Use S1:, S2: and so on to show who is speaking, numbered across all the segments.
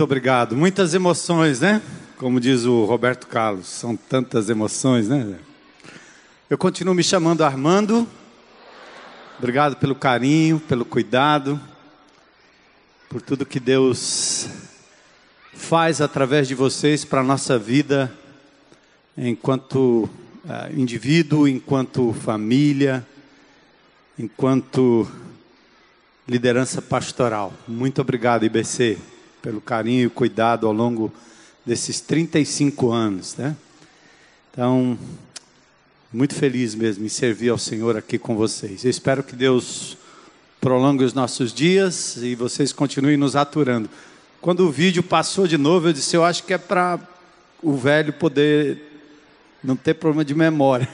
S1: Muito obrigado. Muitas emoções, né? Como diz o Roberto Carlos, são tantas emoções, né? Eu continuo me chamando Armando. Obrigado pelo carinho, pelo cuidado, por tudo que Deus faz através de vocês para a nossa vida, enquanto uh, indivíduo, enquanto família, enquanto liderança pastoral. Muito obrigado, IBC, pelo carinho e cuidado ao longo desses 35 anos, né? Então, muito feliz mesmo em servir ao Senhor aqui com vocês. Eu espero que Deus prolongue os nossos dias e vocês continuem nos aturando. Quando o vídeo passou de novo, eu disse: eu acho que é para o velho poder não ter problema de memória.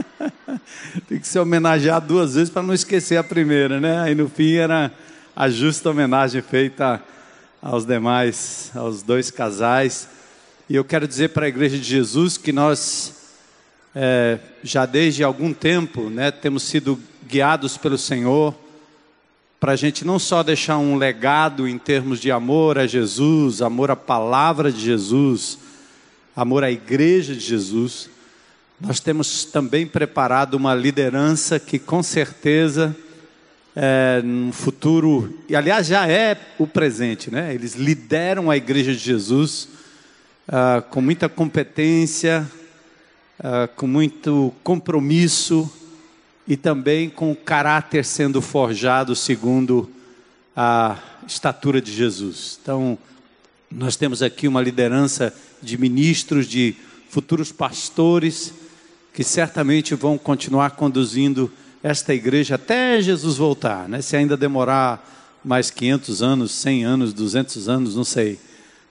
S1: Tem que ser homenageado duas vezes para não esquecer a primeira, né? Aí no fim era a justa homenagem feita aos demais, aos dois casais. E eu quero dizer para a Igreja de Jesus que nós, é, já desde algum tempo, né, temos sido guiados pelo Senhor para a gente não só deixar um legado em termos de amor a Jesus, amor à palavra de Jesus, amor à igreja de Jesus, nós temos também preparado uma liderança que com certeza é, no futuro, e aliás já é o presente, né? Eles lideram a igreja de Jesus ah, com muita competência, ah, com muito compromisso e também com o caráter sendo forjado segundo a estatura de Jesus. Então, nós temos aqui uma liderança de ministros, de futuros pastores, que certamente vão continuar conduzindo esta igreja até Jesus voltar, né? Se ainda demorar mais 500 anos, 100 anos, 200 anos, não sei.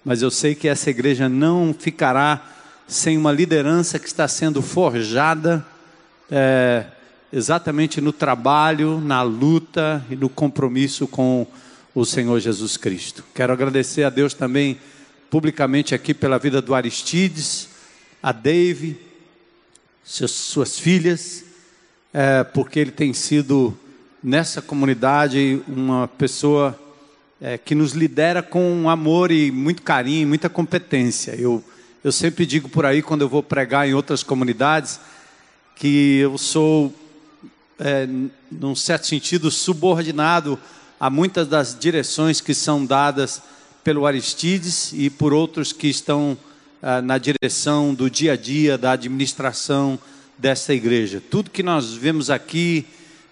S1: Mas eu sei que essa igreja não ficará sem uma liderança que está sendo forjada é, exatamente no trabalho, na luta e no compromisso com o Senhor Jesus Cristo. Quero agradecer a Deus também publicamente aqui pela vida do Aristides, a Dave, seus, suas filhas, é, porque ele tem sido nessa comunidade uma pessoa é, que nos lidera com amor e muito carinho, muita competência. Eu, eu sempre digo por aí, quando eu vou pregar em outras comunidades, que eu sou é, num certo sentido, subordinado a muitas das direções que são dadas pelo Aristides e por outros que estão ah, na direção do dia a dia, da administração dessa igreja. Tudo que nós vemos aqui,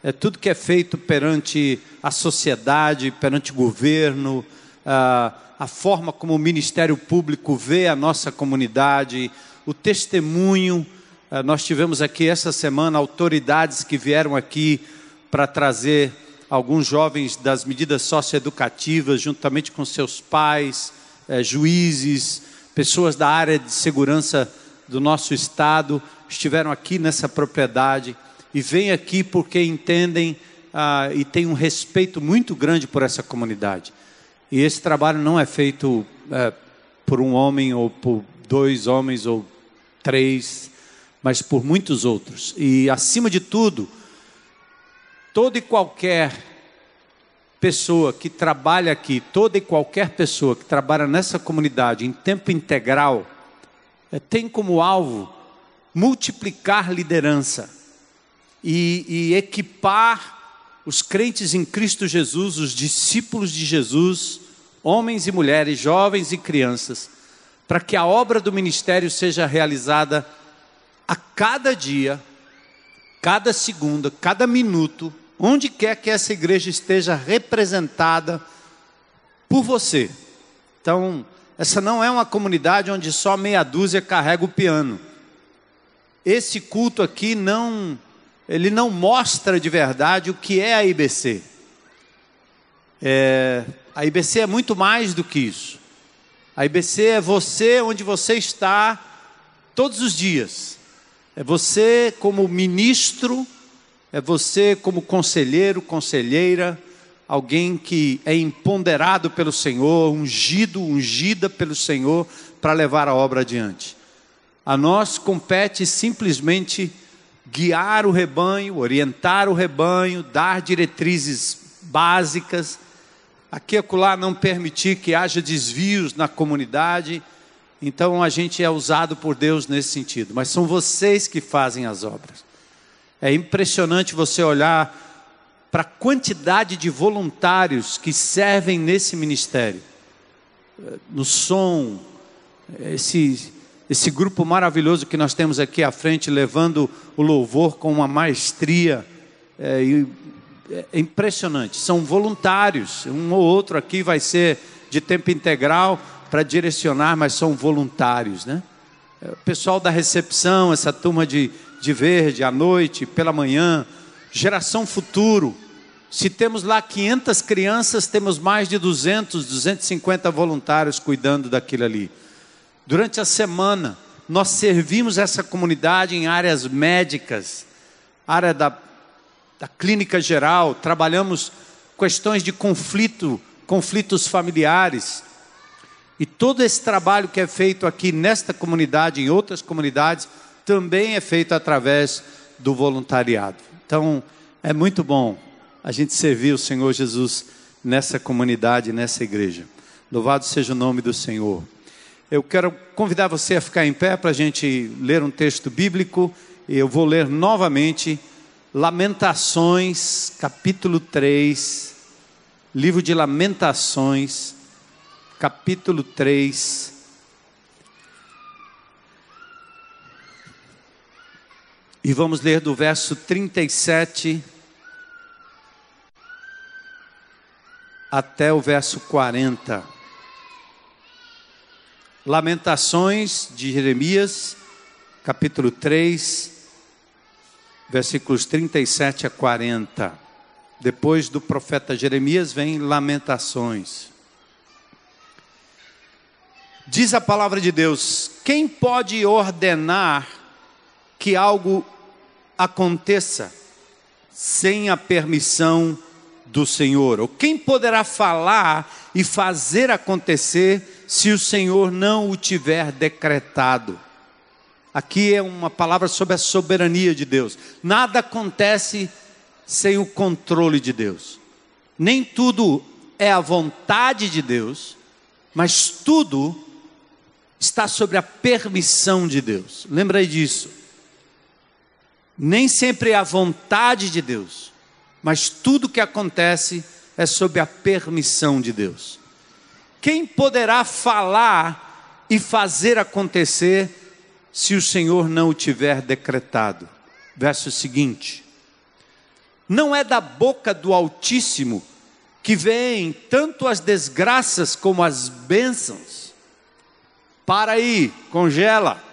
S1: é tudo que é feito perante a sociedade, perante o governo, ah, a forma como o Ministério Público vê a nossa comunidade, o testemunho eh, nós tivemos aqui essa semana autoridades que vieram aqui para trazer alguns jovens das medidas socioeducativas, juntamente com seus pais, eh, juízes, pessoas da área de segurança do nosso estado, estiveram aqui nessa propriedade e vêm aqui porque entendem ah, e têm um respeito muito grande por essa comunidade. E esse trabalho não é feito eh, por um homem ou por dois homens ou três, mas por muitos outros. E, acima de tudo, toda e qualquer pessoa que trabalha aqui, toda e qualquer pessoa que trabalha nessa comunidade em tempo integral, é, tem como alvo multiplicar liderança e, e equipar os crentes em Cristo Jesus, os discípulos de Jesus, homens e mulheres, jovens e crianças, para que a obra do ministério seja realizada a cada dia, cada segunda, cada minuto, onde quer que essa igreja esteja representada por você. Então, essa não é uma comunidade onde só meia dúzia carrega o piano. Esse culto aqui não, ele não mostra de verdade o que é a IBC. É, a IBC é muito mais do que isso. A IBC é você onde você está todos os dias. É você como ministro, é você como conselheiro, conselheira, alguém que é empoderado pelo Senhor, ungido, ungida pelo Senhor para levar a obra adiante. A nós compete simplesmente guiar o rebanho, orientar o rebanho, dar diretrizes básicas, aqui e acolá não permitir que haja desvios na comunidade. Então a gente é usado por Deus nesse sentido, mas são vocês que fazem as obras. É impressionante você olhar para a quantidade de voluntários que servem nesse ministério, no som, esse, esse grupo maravilhoso que nós temos aqui à frente, levando o louvor com uma maestria. É, é impressionante. São voluntários. Um ou outro aqui vai ser de tempo integral para direcionar, mas são voluntários, né? É, o pessoal da recepção, essa turma de, de verde, à noite, pela manhã, geração futuro. Se temos lá 500 crianças, temos mais de 200, 250 voluntários cuidando daquilo ali. Durante a semana, nós servimos essa comunidade em áreas médicas, área da da clínica geral, trabalhamos questões de conflito, conflitos familiares. E todo esse trabalho que é feito aqui nesta comunidade, em outras comunidades, também é feito através do voluntariado. Então, é muito bom a gente servir o Senhor Jesus nessa comunidade, nessa igreja. Louvado seja o nome do Senhor. Eu quero convidar você a ficar em pé para a gente ler um texto bíblico. Eu vou ler novamente Lamentações, capítulo 3, livro de Lamentações, capítulo 3. E vamos ler do verso 37 até o verso 40. Lamentações de Jeremias, capítulo 3, versículos 37 a 40. Depois do profeta Jeremias vem Lamentações. Diz a palavra de Deus: quem pode ordenar que algo aconteça sem a permissão do Senhor? Ou quem poderá falar e fazer acontecer se o Senhor não o tiver decretado? Aqui é uma palavra sobre a soberania de Deus. Nada acontece sem o controle de Deus. Nem tudo é a vontade de Deus, mas tudo está sobre a permissão de Deus. Lembra disso. Nem sempre é a vontade de Deus, mas tudo que acontece é sob a permissão de Deus. Quem poderá falar e fazer acontecer se o Senhor não o tiver decretado. Verso seguinte: Não é da boca do Altíssimo que vêm tanto as desgraças como as bênçãos. Para aí, congela.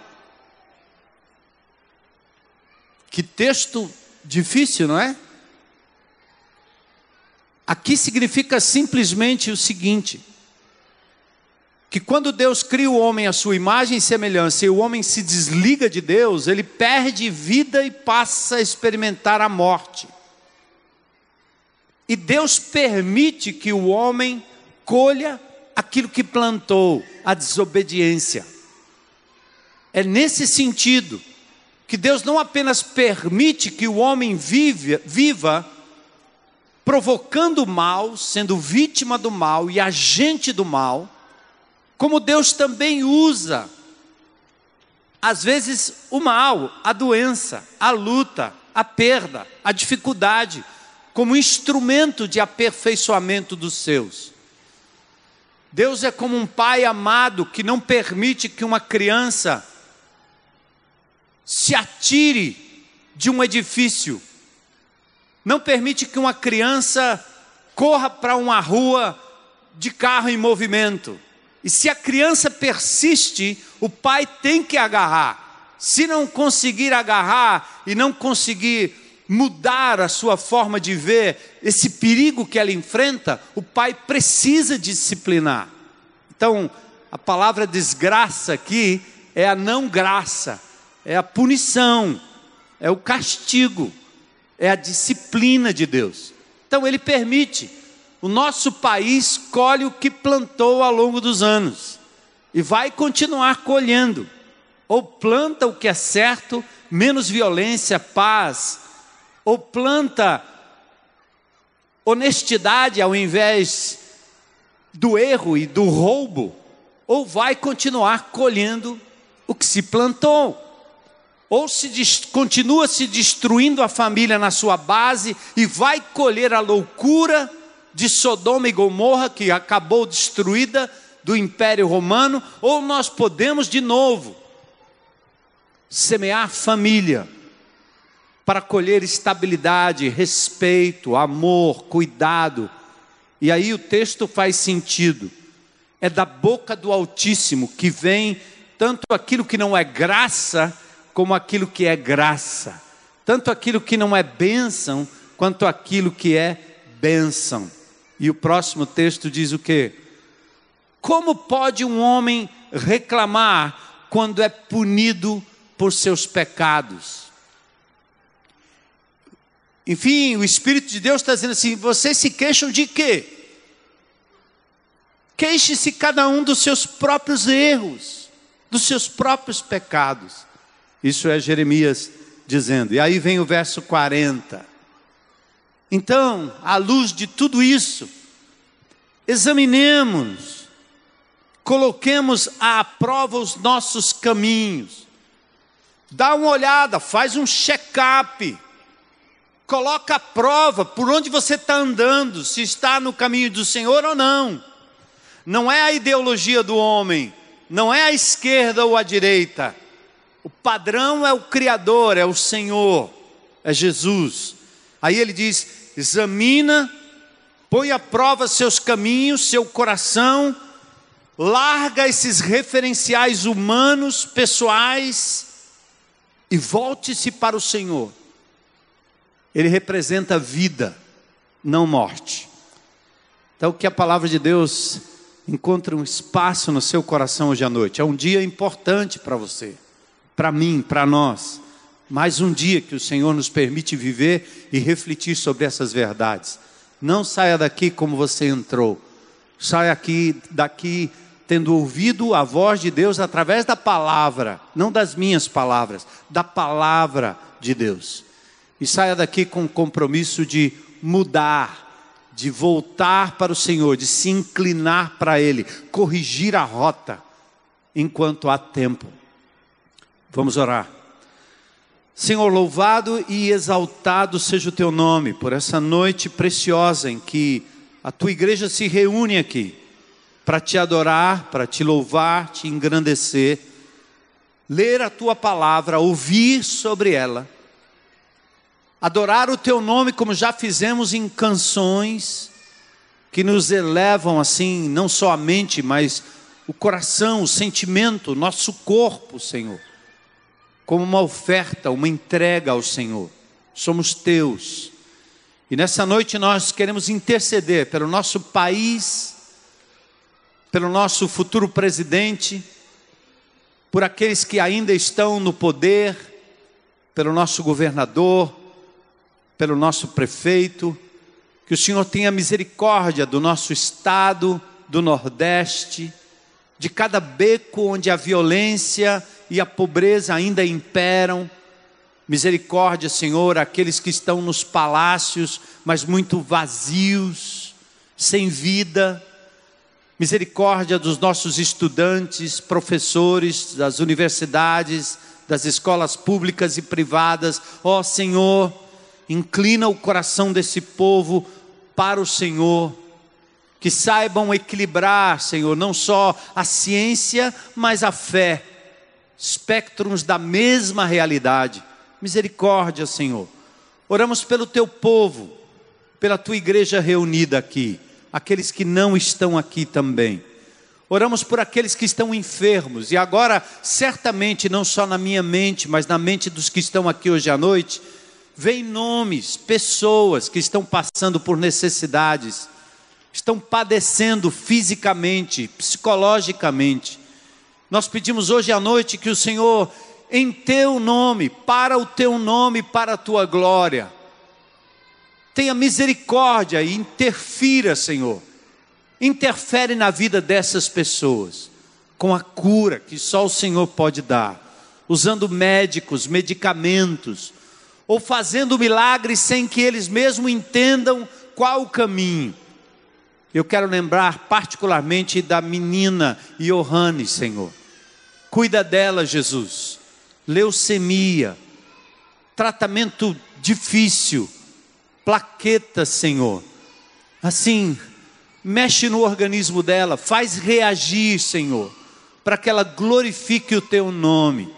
S1: Que texto difícil, não é? Aqui significa simplesmente o seguinte: que quando Deus cria o homem à sua imagem e semelhança e o homem se desliga de Deus, ele perde vida e passa a experimentar a morte. E Deus permite que o homem colha aquilo que plantou, a desobediência. É nesse sentido que Deus não apenas permite que o homem vive, viva provocando o mal, sendo vítima do mal e agente do mal, como Deus também usa, às vezes, o mal, a doença, a luta, a perda, a dificuldade, como instrumento de aperfeiçoamento dos seus. Deus é como um pai amado que não permite que uma criança se atire de um edifício, não permite que uma criança corra para uma rua de carro em movimento. E se a criança persiste, o pai tem que agarrar. Se não conseguir agarrar e não conseguir mudar a sua forma de ver esse perigo que ela enfrenta, o pai precisa disciplinar. Então, a palavra desgraça aqui é a não graça, é a punição, é o castigo, é a disciplina de Deus. Então, ele permite. O nosso país colhe o que plantou ao longo dos anos e vai continuar colhendo. Ou planta o que é certo, menos violência, paz, ou planta honestidade ao invés do erro e do roubo, ou vai continuar colhendo o que se plantou. Ou se continua se destruindo a família na sua base e vai colher a loucura de Sodoma e Gomorra, que acabou destruída do Império Romano, ou nós podemos de novo semear família para colher estabilidade, respeito, amor, cuidado. E aí o texto faz sentido. É da boca do Altíssimo que vem tanto aquilo que não é graça, como aquilo que é graça. Tanto aquilo que não é bênção, quanto aquilo que é bênção. E o próximo texto diz o quê? Como pode um homem reclamar quando é punido por seus pecados? Enfim, o Espírito de Deus está dizendo assim: vocês se queixam de quê? Queixe-se cada um dos seus próprios erros, dos seus próprios pecados. Isso é Jeremias dizendo. E aí vem o verso 40. Então, à luz de tudo isso, examinemos, coloquemos à prova os nossos caminhos. Dá uma olhada, faz um check-up. Coloca a prova por onde você está andando, se está no caminho do Senhor ou não. Não é a ideologia do homem, não é a esquerda ou a direita. O padrão é o Criador, é o Senhor, é Jesus. Aí ele diz: examina, põe à prova seus caminhos, seu coração, larga esses referenciais humanos, pessoais, e volte-se para o Senhor. Ele representa vida, não morte. Então, que a palavra de Deus encontre um espaço no seu coração hoje à noite. É um dia importante para você, para mim, para nós mais um dia que o Senhor nos permite viver e refletir sobre essas verdades. Não saia daqui como você entrou. Saia aqui daqui tendo ouvido a voz de Deus através da palavra, não das minhas palavras, da palavra de Deus. E saia daqui com o compromisso de mudar, de voltar para o Senhor, de se inclinar para Ele, corrigir a rota enquanto há tempo. Vamos orar. Senhor, louvado e exaltado seja o teu nome por essa noite preciosa em que a tua igreja se reúne aqui para te adorar, para te louvar, te engrandecer, ler a tua palavra, ouvir sobre ela, adorar o teu nome como já fizemos em canções que nos elevam assim, não só a mente, mas o coração, o sentimento, nosso corpo, Senhor como uma oferta, uma entrega ao Senhor. Somos teus. E nessa noite nós queremos interceder pelo nosso país, pelo nosso futuro presidente, por aqueles que ainda estão no poder, pelo nosso governador, pelo nosso prefeito, que o Senhor tenha misericórdia do nosso estado, do Nordeste, de cada beco onde a violência e a pobreza ainda imperam. Misericórdia, Senhor, aqueles que estão nos palácios, mas muito vazios, sem vida. Misericórdia dos nossos estudantes, professores das universidades, das escolas públicas e privadas. Ó oh, Senhor, inclina o coração desse povo para o Senhor. Que saibam equilibrar, Senhor, não só a ciência, mas a fé espectros da mesma realidade. Misericórdia, Senhor. Oramos pelo teu povo, pela tua igreja reunida aqui, aqueles que não estão aqui também. Oramos por aqueles que estão enfermos, e agora, certamente, não só na minha mente, mas na mente dos que estão aqui hoje à noite, vem nomes, pessoas que estão passando por necessidades, estão padecendo fisicamente, psicologicamente nós pedimos hoje à noite que o Senhor, em teu nome, para o teu nome, para a tua glória, tenha misericórdia e interfira, Senhor. Interfere na vida dessas pessoas, com a cura que só o Senhor pode dar, usando médicos, medicamentos, ou fazendo milagres sem que eles mesmos entendam qual o caminho. Eu quero lembrar particularmente da menina Johanne, Senhor. Cuida dela, Jesus. Leucemia, tratamento difícil, plaqueta, Senhor. Assim, mexe no organismo dela, faz reagir, Senhor, para que ela glorifique o teu nome.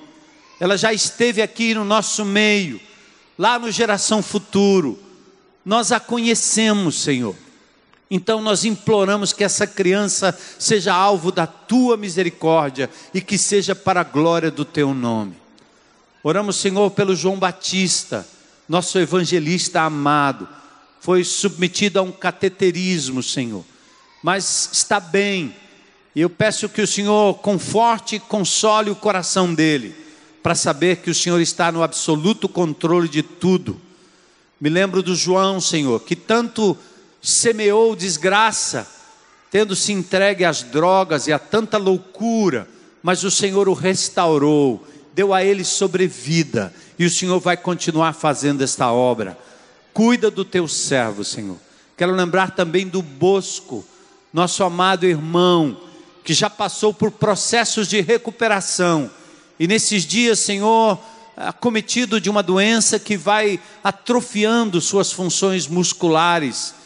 S1: Ela já esteve aqui no nosso meio, lá no Geração Futuro. Nós a conhecemos, Senhor. Então nós imploramos que essa criança seja alvo da tua misericórdia e que seja para a glória do teu nome. Oramos, Senhor, pelo João Batista, nosso evangelista amado. Foi submetido a um cateterismo, Senhor, mas está bem. E eu peço que o Senhor conforte e console o coração dele, para saber que o Senhor está no absoluto controle de tudo. Me lembro do João, Senhor, que tanto semeou desgraça, tendo se entregue às drogas e a tanta loucura, mas o Senhor o restaurou, deu a ele sobrevida, e o Senhor vai continuar fazendo esta obra. Cuida do teu servo, Senhor. Quero lembrar também do Bosco, nosso amado irmão, que já passou por processos de recuperação, e nesses dias, Senhor, acometido de uma doença que vai atrofiando suas funções musculares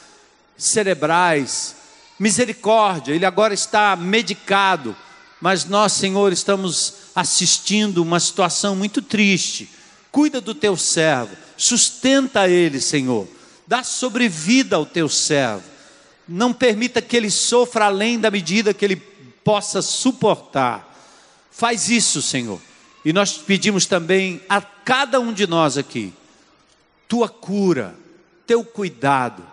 S1: cerebrais. Misericórdia, ele agora está medicado, mas nós, Senhor, estamos assistindo uma situação muito triste. Cuida do teu servo, sustenta ele, Senhor. Dá sobrevida ao teu servo. Não permita que ele sofra além da medida que ele possa suportar. Faz isso, Senhor. E nós pedimos também a cada um de nós aqui, tua cura, teu cuidado,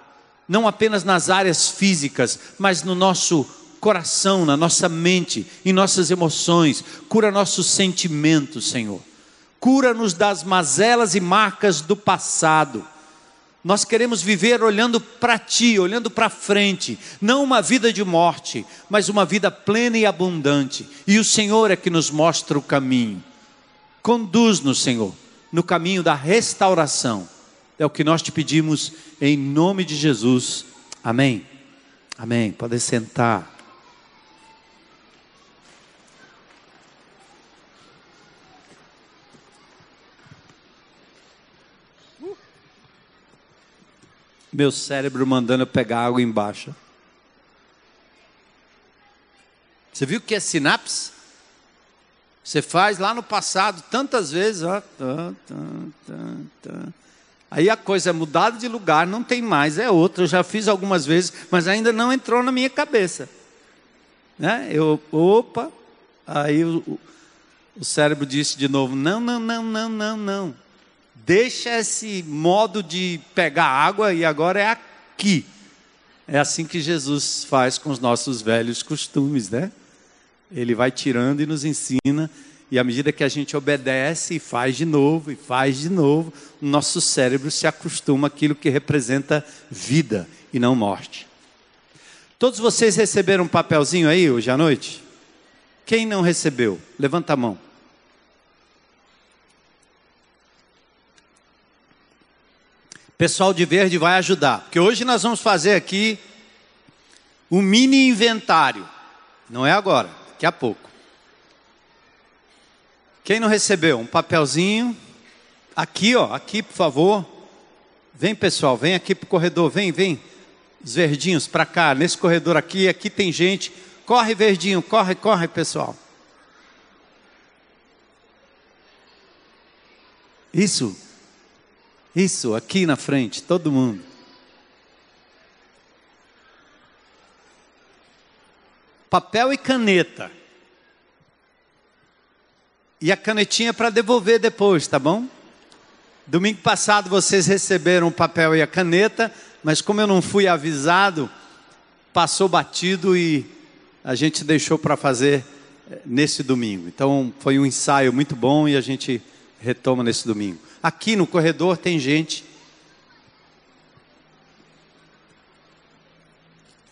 S1: não apenas nas áreas físicas, mas no nosso coração, na nossa mente, em nossas emoções. Cura nossos sentimentos, Senhor. Cura-nos das mazelas e marcas do passado. Nós queremos viver olhando para Ti, olhando para frente, não uma vida de morte, mas uma vida plena e abundante. E o Senhor é que nos mostra o caminho. Conduz-nos, Senhor, no caminho da restauração é o que nós te pedimos em nome de Jesus. Amém. Amém. Pode sentar. Meu cérebro mandando eu pegar água embaixo. Você viu o que é sinapse? Você faz lá no passado tantas vezes, ó. Aí a coisa é mudada de lugar, não tem mais, é outra. Eu já fiz algumas vezes, mas ainda não entrou na minha cabeça. Né? Eu, opa, aí o, o cérebro disse de novo: não, não, não, não, não, não. Deixa esse modo de pegar água e agora é aqui. É assim que Jesus faz com os nossos velhos costumes, né? Ele vai tirando e nos ensina e à medida que a gente obedece e faz de novo, e faz de novo, o nosso cérebro se acostuma àquilo que representa vida e não morte. Todos vocês receberam um papelzinho aí hoje à noite? Quem não recebeu? Levanta a mão. Pessoal de verde vai ajudar, porque hoje nós vamos fazer aqui um mini inventário. Não é agora, daqui a pouco. Quem não recebeu? Um papelzinho. Aqui, ó, aqui, por favor. Vem, pessoal, vem aqui pro corredor, vem, vem. Os verdinhos para cá, nesse corredor aqui, aqui tem gente. Corre, verdinho, corre, corre, pessoal. Isso. Isso, aqui na frente, todo mundo. Papel e caneta. E a canetinha para devolver depois, tá bom? Domingo passado vocês receberam o papel e a caneta, mas como eu não fui avisado, passou batido e a gente deixou para fazer eh, nesse domingo. Então foi um ensaio muito bom e a gente retoma nesse domingo. Aqui no corredor tem gente.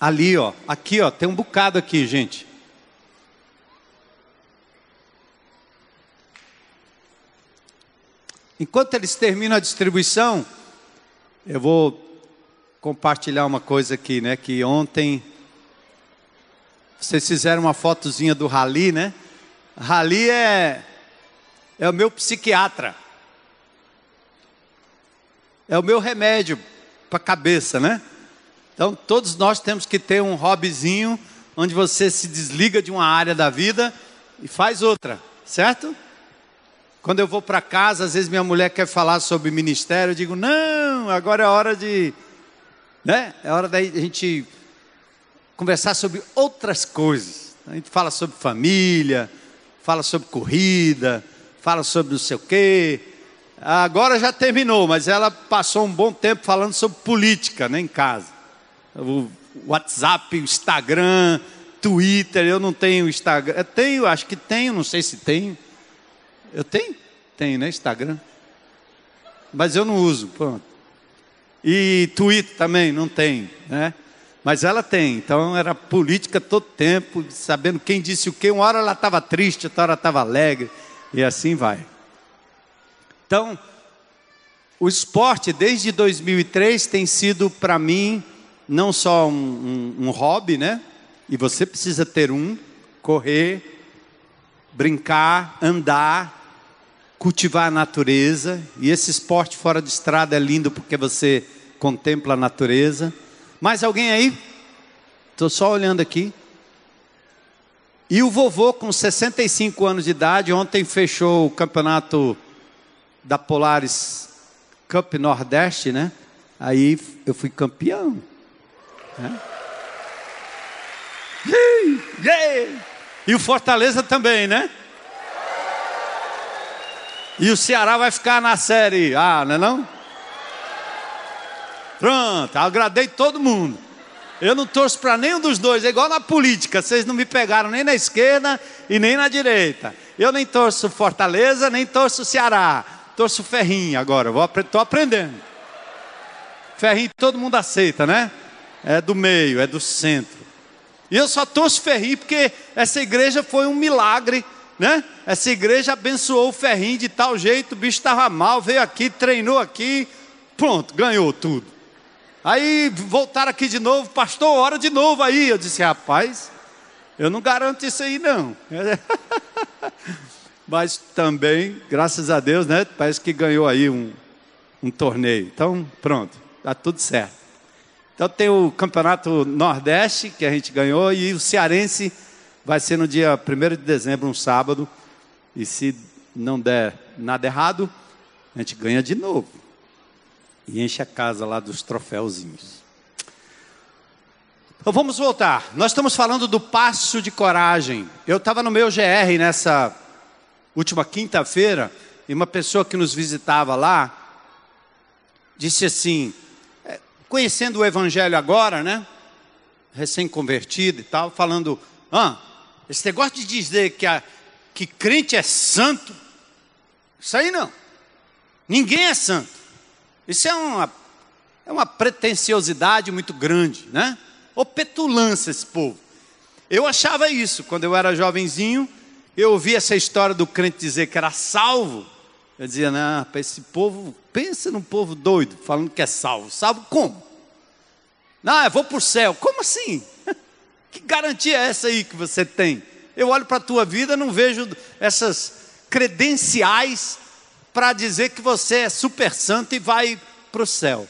S1: Ali, ó, aqui, ó, tem um bocado aqui, gente. Enquanto eles terminam a distribuição, eu vou compartilhar uma coisa aqui, né? Que ontem Vocês fizeram uma fotozinha do Rali, né? Rali é, é o meu psiquiatra. É o meu remédio para a cabeça, né? Então, todos nós temos que ter um hobbyzinho onde você se desliga de uma área da vida e faz outra, certo? Quando eu vou para casa, às vezes minha mulher quer falar sobre ministério, eu digo: "Não, agora é hora de, né? É hora da gente conversar sobre outras coisas. A gente fala sobre família, fala sobre corrida, fala sobre não sei o quê. Agora já terminou, mas ela passou um bom tempo falando sobre política, né, em casa o WhatsApp, o Instagram, Twitter. Eu não tenho Instagram. Eu tenho, acho que tenho, não sei se tenho. Eu tenho? Tenho, né? Instagram. Mas eu não uso, pronto. E Twitter também não tem, né? Mas ela tem, então era política todo tempo, sabendo quem disse o quê. Uma hora ela estava triste, outra hora estava alegre, e assim vai. Então, o esporte desde 2003 tem sido para mim não só um, um, um hobby, né? E você precisa ter um, correr, brincar, andar, cultivar a natureza. E esse esporte fora de estrada é lindo porque você contempla a natureza. Mais alguém aí? Estou só olhando aqui. E o vovô, com 65 anos de idade, ontem fechou o campeonato da Polaris Cup Nordeste, né? Aí eu fui campeão. E o Fortaleza também, né? E o Ceará vai ficar na série A, não é não? Pronto, agradei todo mundo. Eu não torço para nenhum dos dois, é igual na política, vocês não me pegaram nem na esquerda e nem na direita. Eu nem torço Fortaleza, nem torço Ceará. Torço Ferrinho agora, estou aprendendo. Ferrinho todo mundo aceita, né? é do meio, é do centro. E eu só torço Ferrinho porque essa igreja foi um milagre, né? Essa igreja abençoou o Ferrinho de tal jeito, o bicho estava mal, veio aqui, treinou aqui, pronto, ganhou tudo. Aí voltaram aqui de novo, pastor, hora de novo aí. Eu disse, rapaz, eu não garanto isso aí não. Mas também, graças a Deus, né? Parece que ganhou aí um, um torneio. Então, pronto, está tudo certo. Então tem o Campeonato Nordeste, que a gente ganhou, e o Cearense vai ser no dia 1 de dezembro, um sábado. E se não der nada errado, a gente ganha de novo. E enche a casa lá dos troféuzinhos. Então vamos voltar. Nós estamos falando do passo de coragem. Eu estava no meu GR nessa última quinta-feira, e uma pessoa que nos visitava lá disse assim: conhecendo o Evangelho agora, né? Recém-convertido e tal, falando, ah, esse negócio de dizer que, a, que crente é santo, isso aí não. Ninguém é santo. Isso é uma, é uma pretensiosidade muito grande, né? Ou petulância esse povo. Eu achava isso quando eu era jovenzinho. Eu ouvia essa história do crente dizer que era salvo. Eu dizia, não, esse povo, pensa num povo doido, falando que é salvo. Salvo como? Não, eu vou para o céu. Como assim? Que garantia é essa aí que você tem? Eu olho para a tua vida não vejo essas credenciais para dizer que você é super santo e vai para o céu.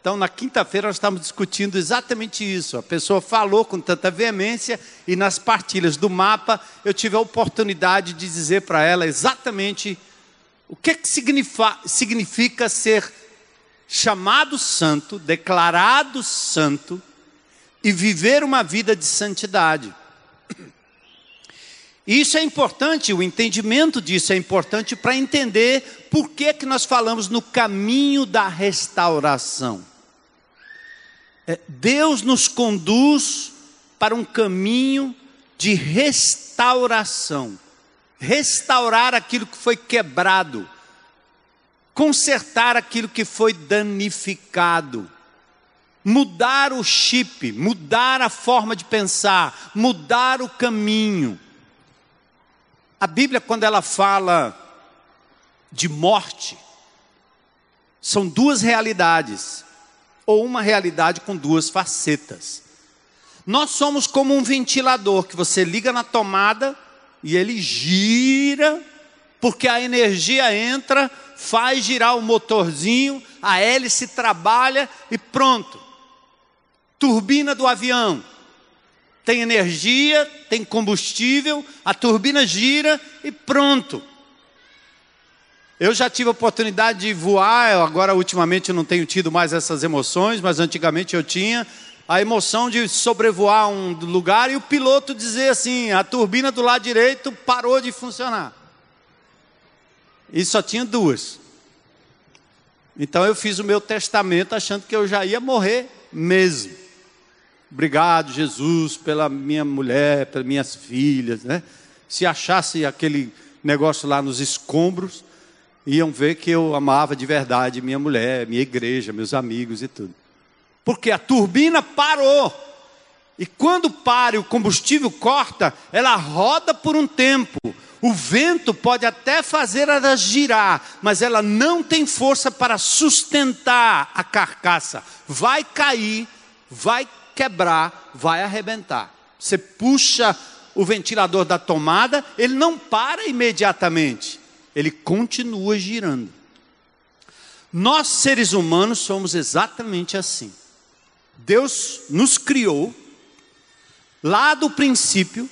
S1: Então, na quinta-feira, nós estamos discutindo exatamente isso. A pessoa falou com tanta veemência, e nas partilhas do mapa, eu tive a oportunidade de dizer para ela exatamente o que, que significa ser chamado santo, declarado santo, e viver uma vida de santidade. Isso é importante, o entendimento disso é importante para entender por que, que nós falamos no caminho da restauração. É, Deus nos conduz para um caminho de restauração restaurar aquilo que foi quebrado, consertar aquilo que foi danificado, mudar o chip, mudar a forma de pensar, mudar o caminho. A Bíblia, quando ela fala de morte, são duas realidades, ou uma realidade com duas facetas. Nós somos como um ventilador que você liga na tomada e ele gira, porque a energia entra, faz girar o motorzinho, a hélice trabalha e pronto. Turbina do avião. Tem energia, tem combustível, a turbina gira e pronto. Eu já tive a oportunidade de voar, agora ultimamente eu não tenho tido mais essas emoções, mas antigamente eu tinha a emoção de sobrevoar um lugar e o piloto dizer assim: a turbina do lado direito parou de funcionar. E só tinha duas. Então eu fiz o meu testamento achando que eu já ia morrer mesmo. Obrigado, Jesus, pela minha mulher, pelas minhas filhas, né? Se achasse aquele negócio lá nos escombros, iam ver que eu amava de verdade minha mulher, minha igreja, meus amigos e tudo. Porque a turbina parou. E quando para e o combustível corta, ela roda por um tempo. O vento pode até fazer ela girar, mas ela não tem força para sustentar a carcaça. Vai cair, vai quebrar, vai arrebentar. Você puxa o ventilador da tomada, ele não para imediatamente ele continua girando. Nós, seres humanos, somos exatamente assim. Deus nos criou, lá do princípio,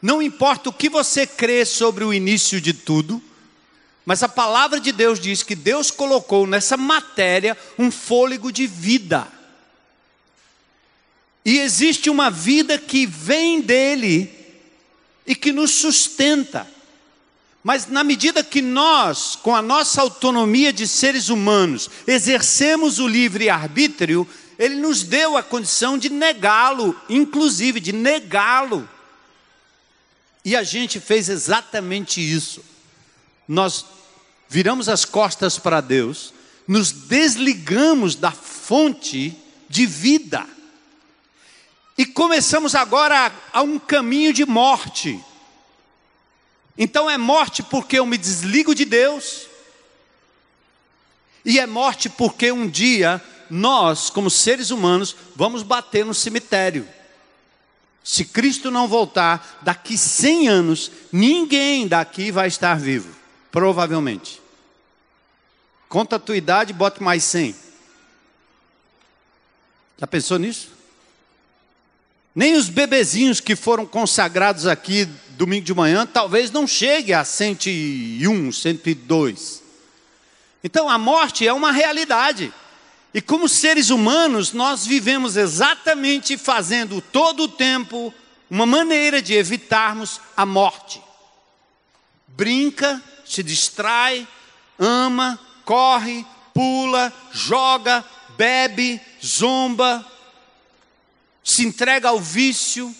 S1: não importa o que você crê sobre o início de tudo, mas a palavra de Deus diz que Deus colocou nessa matéria um fôlego de vida. E existe uma vida que vem dele e que nos sustenta. Mas na medida que nós, com a nossa autonomia de seres humanos, exercemos o livre-arbítrio, ele nos deu a condição de negá-lo, inclusive de negá-lo. E a gente fez exatamente isso. Nós viramos as costas para Deus, nos desligamos da fonte de vida. E começamos agora a, a um caminho de morte. Então é morte porque eu me desligo de Deus, e é morte porque um dia nós, como seres humanos, vamos bater no cemitério. Se Cristo não voltar, daqui 100 anos, ninguém daqui vai estar vivo, provavelmente. Conta a tua idade, bote mais 100. Já pensou nisso? Nem os bebezinhos que foram consagrados aqui domingo de manhã, talvez não chegue a 101, 102. Então a morte é uma realidade. E como seres humanos, nós vivemos exatamente fazendo todo o tempo uma maneira de evitarmos a morte. Brinca, se distrai, ama, corre, pula, joga, bebe, zomba, se entrega ao vício,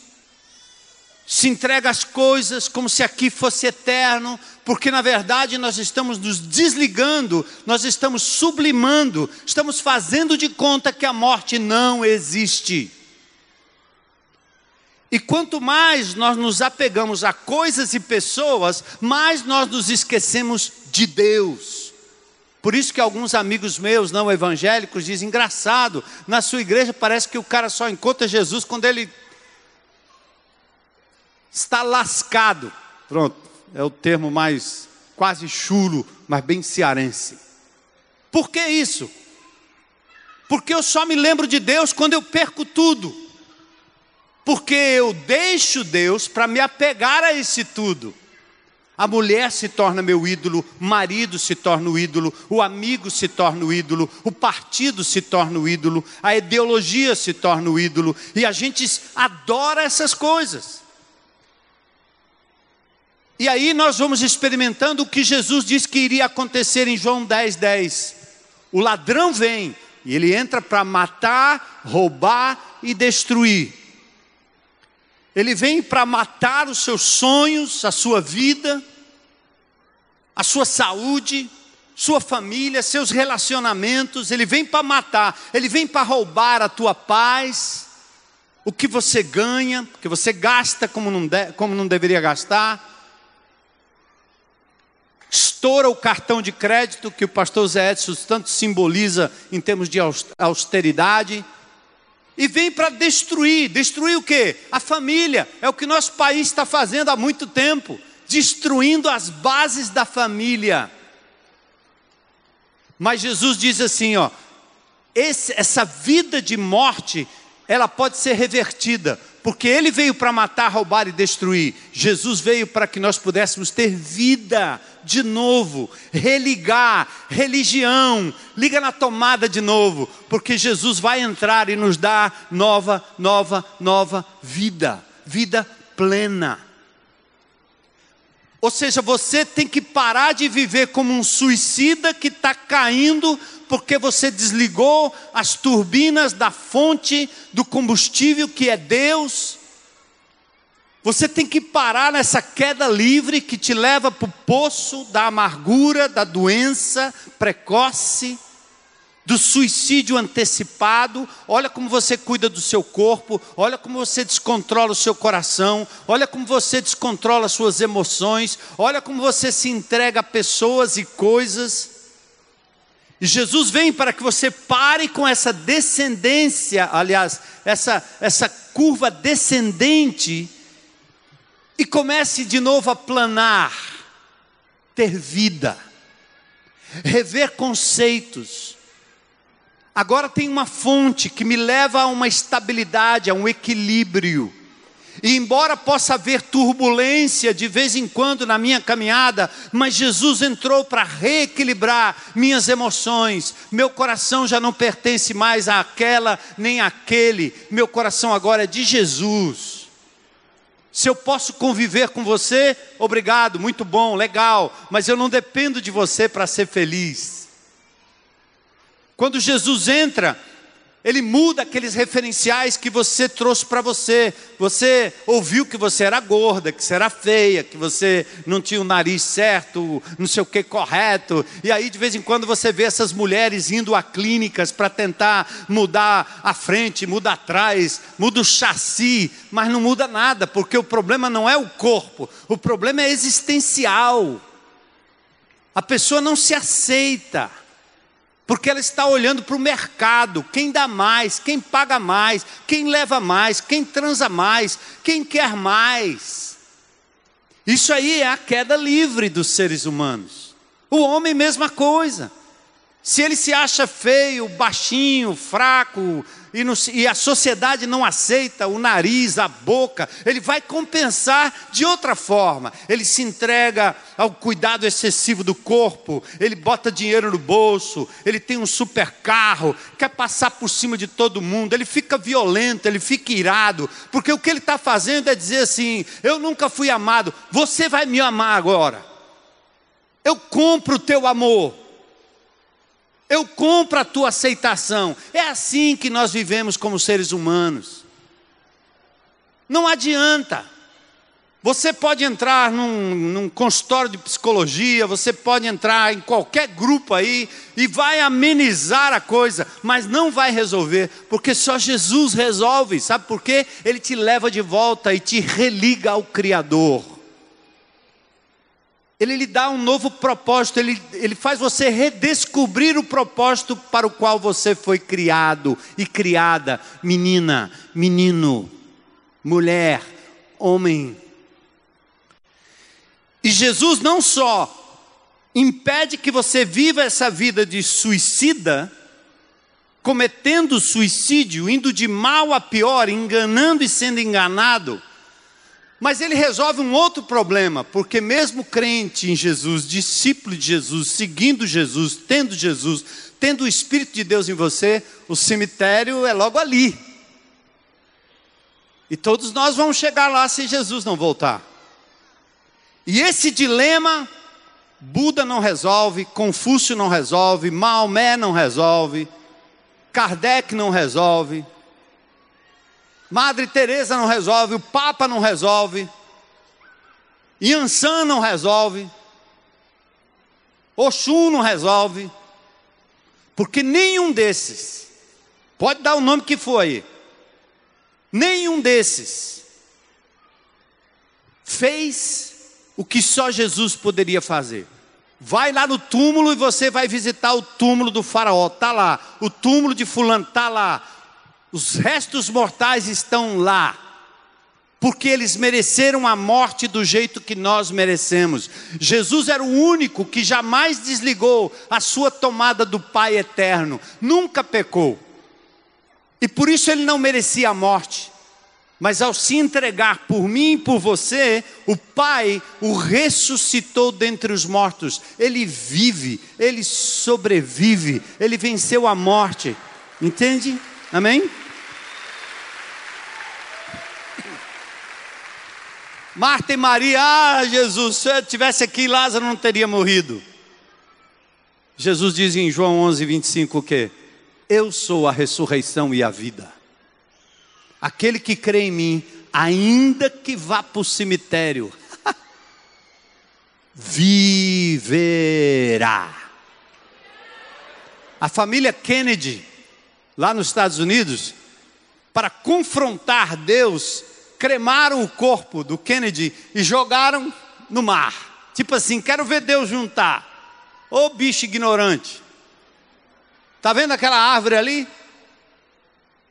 S1: se entrega às coisas como se aqui fosse eterno, porque na verdade nós estamos nos desligando, nós estamos sublimando, estamos fazendo de conta que a morte não existe. E quanto mais nós nos apegamos a coisas e pessoas, mais nós nos esquecemos de Deus. Por isso que alguns amigos meus não evangélicos dizem engraçado, na sua igreja parece que o cara só encontra Jesus quando ele está lascado. Pronto, é o termo mais quase chulo, mas bem cearense. Por que isso? Porque eu só me lembro de Deus quando eu perco tudo. Porque eu deixo Deus para me apegar a esse tudo. A mulher se torna meu ídolo, o marido se torna o ídolo, o amigo se torna o ídolo, o partido se torna o ídolo, a ideologia se torna o ídolo, e a gente adora essas coisas. E aí nós vamos experimentando o que Jesus disse que iria acontecer em João 10, 10. O ladrão vem e ele entra para matar, roubar e destruir. Ele vem para matar os seus sonhos, a sua vida, a sua saúde, sua família, seus relacionamentos. Ele vem para matar, ele vem para roubar a tua paz, o que você ganha, que você gasta como não, de, como não deveria gastar estoura o cartão de crédito que o pastor Zé Edson tanto simboliza em termos de austeridade, e vem para destruir. Destruir o quê? A família. É o que nosso país está fazendo há muito tempo destruindo as bases da família. Mas Jesus diz assim: ó, esse, essa vida de morte, ela pode ser revertida, porque Ele veio para matar, roubar e destruir. Jesus veio para que nós pudéssemos ter vida de novo, religar, religião, liga na tomada de novo, porque Jesus vai entrar e nos dar nova, nova, nova vida, vida plena. Ou seja, você tem que parar de viver como um suicida que está caindo porque você desligou as turbinas da fonte do combustível que é Deus. Você tem que parar nessa queda livre que te leva para o poço da amargura, da doença precoce do suicídio antecipado, olha como você cuida do seu corpo, olha como você descontrola o seu coração, olha como você descontrola as suas emoções, olha como você se entrega a pessoas e coisas. E Jesus vem para que você pare com essa descendência, aliás, essa, essa curva descendente, e comece de novo a planar, ter vida, rever conceitos, Agora tem uma fonte que me leva a uma estabilidade, a um equilíbrio. E embora possa haver turbulência de vez em quando na minha caminhada, mas Jesus entrou para reequilibrar minhas emoções. Meu coração já não pertence mais àquela nem àquele. Meu coração agora é de Jesus. Se eu posso conviver com você, obrigado, muito bom, legal, mas eu não dependo de você para ser feliz. Quando Jesus entra, ele muda aqueles referenciais que você trouxe para você. Você ouviu que você era gorda, que você era feia, que você não tinha o nariz certo, não sei o que correto. E aí de vez em quando você vê essas mulheres indo a clínicas para tentar mudar a frente, mudar atrás, muda o chassi, mas não muda nada, porque o problema não é o corpo, o problema é existencial. A pessoa não se aceita porque ela está olhando para o mercado, quem dá mais, quem paga mais, quem leva mais, quem transa mais, quem quer mais. Isso aí é a queda livre dos seres humanos. O homem, mesma coisa. Se ele se acha feio, baixinho, fraco, e, e, a sociedade não aceita o nariz, a boca, ele vai compensar de outra forma. Ele se entrega ao cuidado excessivo do corpo, ele bota dinheiro no bolso, ele tem um super carro, quer passar por cima de todo mundo, ele fica violento, ele fica irado, porque o que ele está fazendo é dizer assim: eu nunca fui amado, você vai me amar agora. Eu compro o teu amor eu compro a tua aceitação. É assim que nós vivemos como seres humanos. Não adianta. Você pode entrar num, num, consultório de psicologia, você pode entrar em qualquer grupo aí e vai amenizar a coisa, mas não vai resolver, porque só Jesus resolve. Sabe por quê? Ele te leva de volta e te religa ao Criador. Ele lhe dá um novo propósito, ele, ele faz você redescobrir o propósito para o qual você foi criado e criada, menina, menino, mulher, homem. E Jesus não só impede que você viva essa vida de suicida, cometendo suicídio, indo de mal a pior, enganando e sendo enganado, mas ele resolve um outro problema, porque mesmo crente em Jesus, discípulo de Jesus, seguindo Jesus, tendo Jesus, tendo o Espírito de Deus em você, o cemitério é logo ali. E todos nós vamos chegar lá se Jesus não voltar. E esse dilema, Buda não resolve, Confúcio não resolve, Maomé não resolve, Kardec não resolve. Madre Teresa não resolve, o Papa não resolve, Yansan não resolve, Oxum não resolve, porque nenhum desses, pode dar o nome que for aí, nenhum desses fez o que só Jesus poderia fazer. Vai lá no túmulo e você vai visitar o túmulo do faraó, tá lá. O túmulo de fulano tá lá Os restos mortais estão lá, porque eles mereceram a morte do jeito que nós merecemos. Jesus era o único que jamais desligou a sua tomada do Pai eterno, nunca pecou. E por isso ele não merecia a morte. Mas ao se entregar por mim e por você, o Pai o ressuscitou dentre os mortos. Ele vive, ele sobrevive, ele venceu a morte. Entende? Amém? Marta e Maria, ah, Jesus, se eu tivesse aqui, Lázaro não teria morrido. Jesus diz em João 11, 25 o quê? Eu sou a ressurreição e a vida. Aquele que crê em mim, ainda que vá para o cemitério, viverá. A família Kennedy, lá nos Estados Unidos, para confrontar Deus, cremaram o corpo do Kennedy e jogaram no mar. Tipo assim, quero ver Deus juntar. Ô bicho ignorante. Está vendo aquela árvore ali?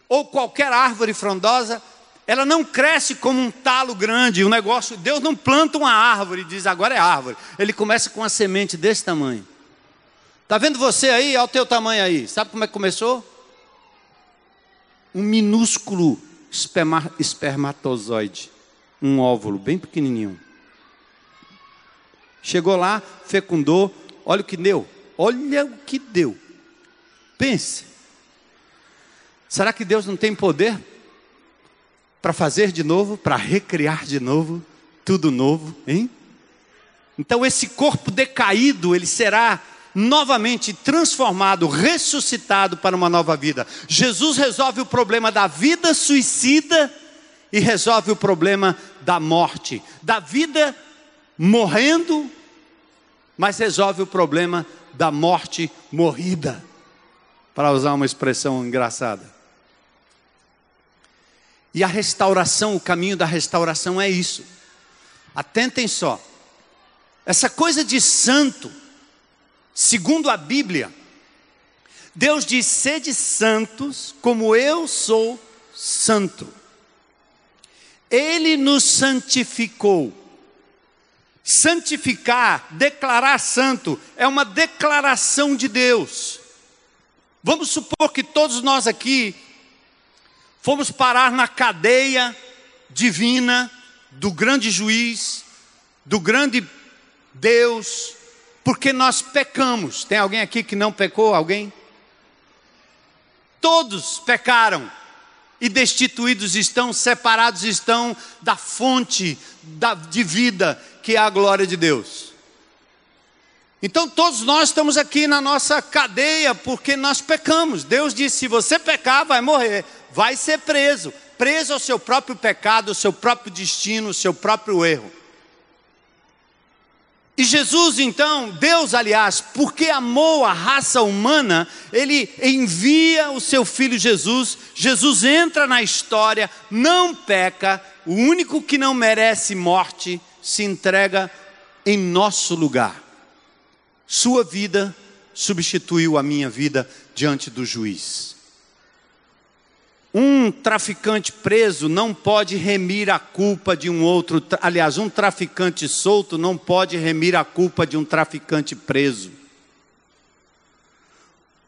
S1: ou qualquer árvore frondosa, ela não cresce como um talo grande, um negócio. Deus não planta uma árvore e diz agora é árvore. Ele começa com uma semente desse tamanho. Tá vendo você aí? Olha o teu tamanho aí. Sabe como é que começou? Um minúsculo esperma, espermatozoide, um óvulo bem pequenininho. Chegou lá, fecundou. Olha o que deu. Olha o que deu. Pense. Será que Deus não tem poder para fazer de novo, para recriar de novo, tudo novo, hein? Então esse corpo decaído, ele será novamente transformado, ressuscitado para uma nova vida. Jesus resolve o problema da vida suicida e resolve o problema da morte, da vida morrendo, mas resolve o problema da morte morrida, para usar uma expressão engraçada. E a restauração, o caminho da restauração é isso. Atentem só. Essa coisa de santo, segundo a Bíblia, Deus diz: sede santos, como eu sou santo. Ele nos santificou. Santificar, declarar santo, é uma declaração de Deus. Vamos supor que todos nós aqui fomos parar na cadeia divina do grande juiz, do grande Deus, porque nós pecamos. Tem alguém aqui que não pecou? Alguém? Todos pecaram e destituídos estão, separados estão da fonte da, de vida que é a glória de Deus. Então todos nós estamos aqui na nossa cadeia porque nós pecamos. Deus disse: se você pecar, vai morrer vai ser preso preso ao seu próprio pecado, ao seu próprio destino, ao seu próprio erro. E Jesus, então, Deus, aliás, porque amou a raça humana, ele envia o seu filho Jesus. Jesus entra na história, não peca, o único que não merece morte se entrega em nosso lugar. Sua vida substituiu a minha vida diante do juiz. Um traficante preso não pode remir a culpa de um outro, aliás, um traficante solto não pode remir a culpa de um traficante preso.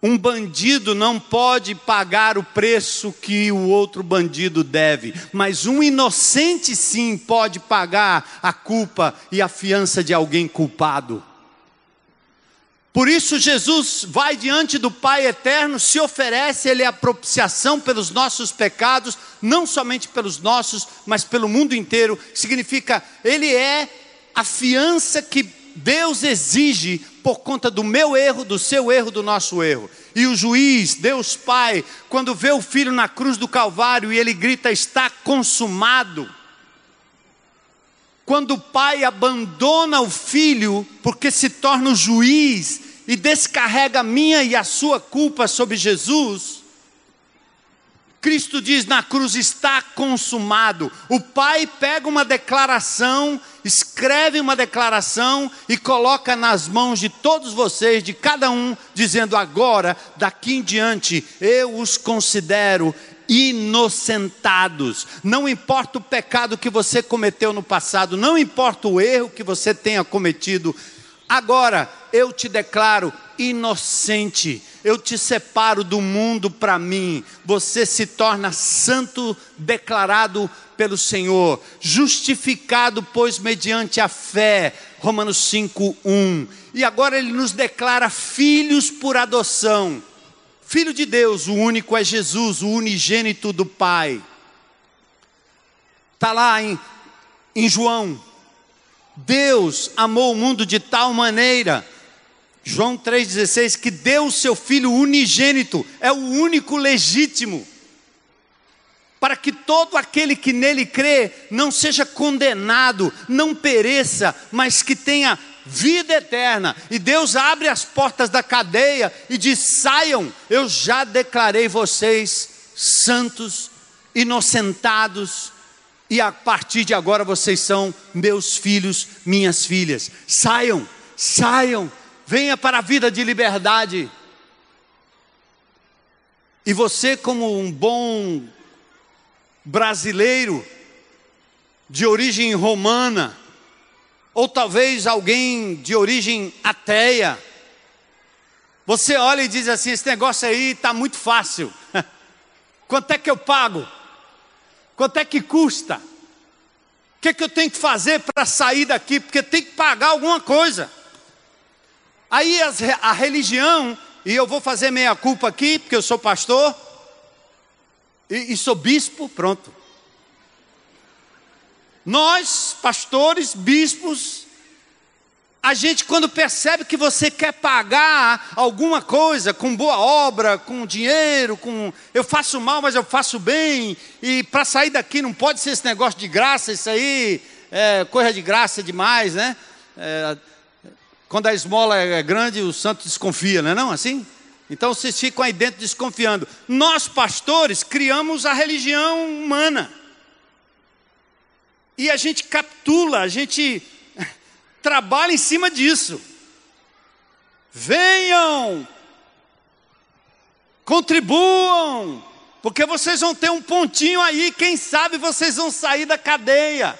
S1: Um bandido não pode pagar o preço que o outro bandido deve, mas um inocente sim pode pagar a culpa e a fiança de alguém culpado. Por isso, Jesus vai diante do Pai eterno, se oferece, Ele é a propiciação pelos nossos pecados, não somente pelos nossos, mas pelo mundo inteiro. Significa, Ele é a fiança que Deus exige por conta do meu erro, do seu erro, do nosso erro. E o juiz, Deus Pai, quando vê o filho na cruz do Calvário e ele grita: Está consumado quando o pai abandona o filho porque se torna o juiz e descarrega a minha e a sua culpa sobre Jesus, Cristo diz na cruz: está consumado. O Pai pega uma declaração, escreve uma declaração e coloca nas mãos de todos vocês, de cada um, dizendo: agora, daqui em diante, eu os considero inocentados. Não importa o pecado que você cometeu no passado, não importa o erro que você tenha cometido, agora eu te declaro inocente. Eu te separo do mundo para mim. Você se torna santo declarado pelo Senhor, justificado, pois mediante a fé. Romanos 5:1. E agora ele nos declara filhos por adoção. Filho de Deus, o único é Jesus, o unigênito do Pai. Está lá em, em João. Deus amou o mundo de tal maneira, João 3,16, que deu o seu Filho unigênito, é o único legítimo, para que todo aquele que nele crê não seja condenado, não pereça, mas que tenha vida eterna. E Deus abre as portas da cadeia e diz: saiam, eu já declarei vocês santos, inocentados, e a partir de agora vocês são meus filhos, minhas filhas. Saiam, saiam, venha para a vida de liberdade. E você, como um bom brasileiro, de origem romana, ou talvez alguém de origem ateia, você olha e diz assim: esse negócio aí está muito fácil. Quanto é que eu pago? Quanto é que custa? O que, é que eu tenho que fazer para sair daqui? Porque tem que pagar alguma coisa. Aí as, a religião, e eu vou fazer meia culpa aqui, porque eu sou pastor, e, e sou bispo, pronto. Nós, pastores, bispos, a gente, quando percebe que você quer pagar alguma coisa com boa obra, com dinheiro, com eu faço mal, mas eu faço bem, e para sair daqui não pode ser esse negócio de graça, isso aí é coisa de graça demais, né? É, quando a esmola é grande, o santo desconfia, não é não assim? Então vocês ficam aí dentro desconfiando. Nós, pastores, criamos a religião humana. E a gente captula, a gente trabalha em cima disso. Venham, contribuam, porque vocês vão ter um pontinho aí, quem sabe vocês vão sair da cadeia.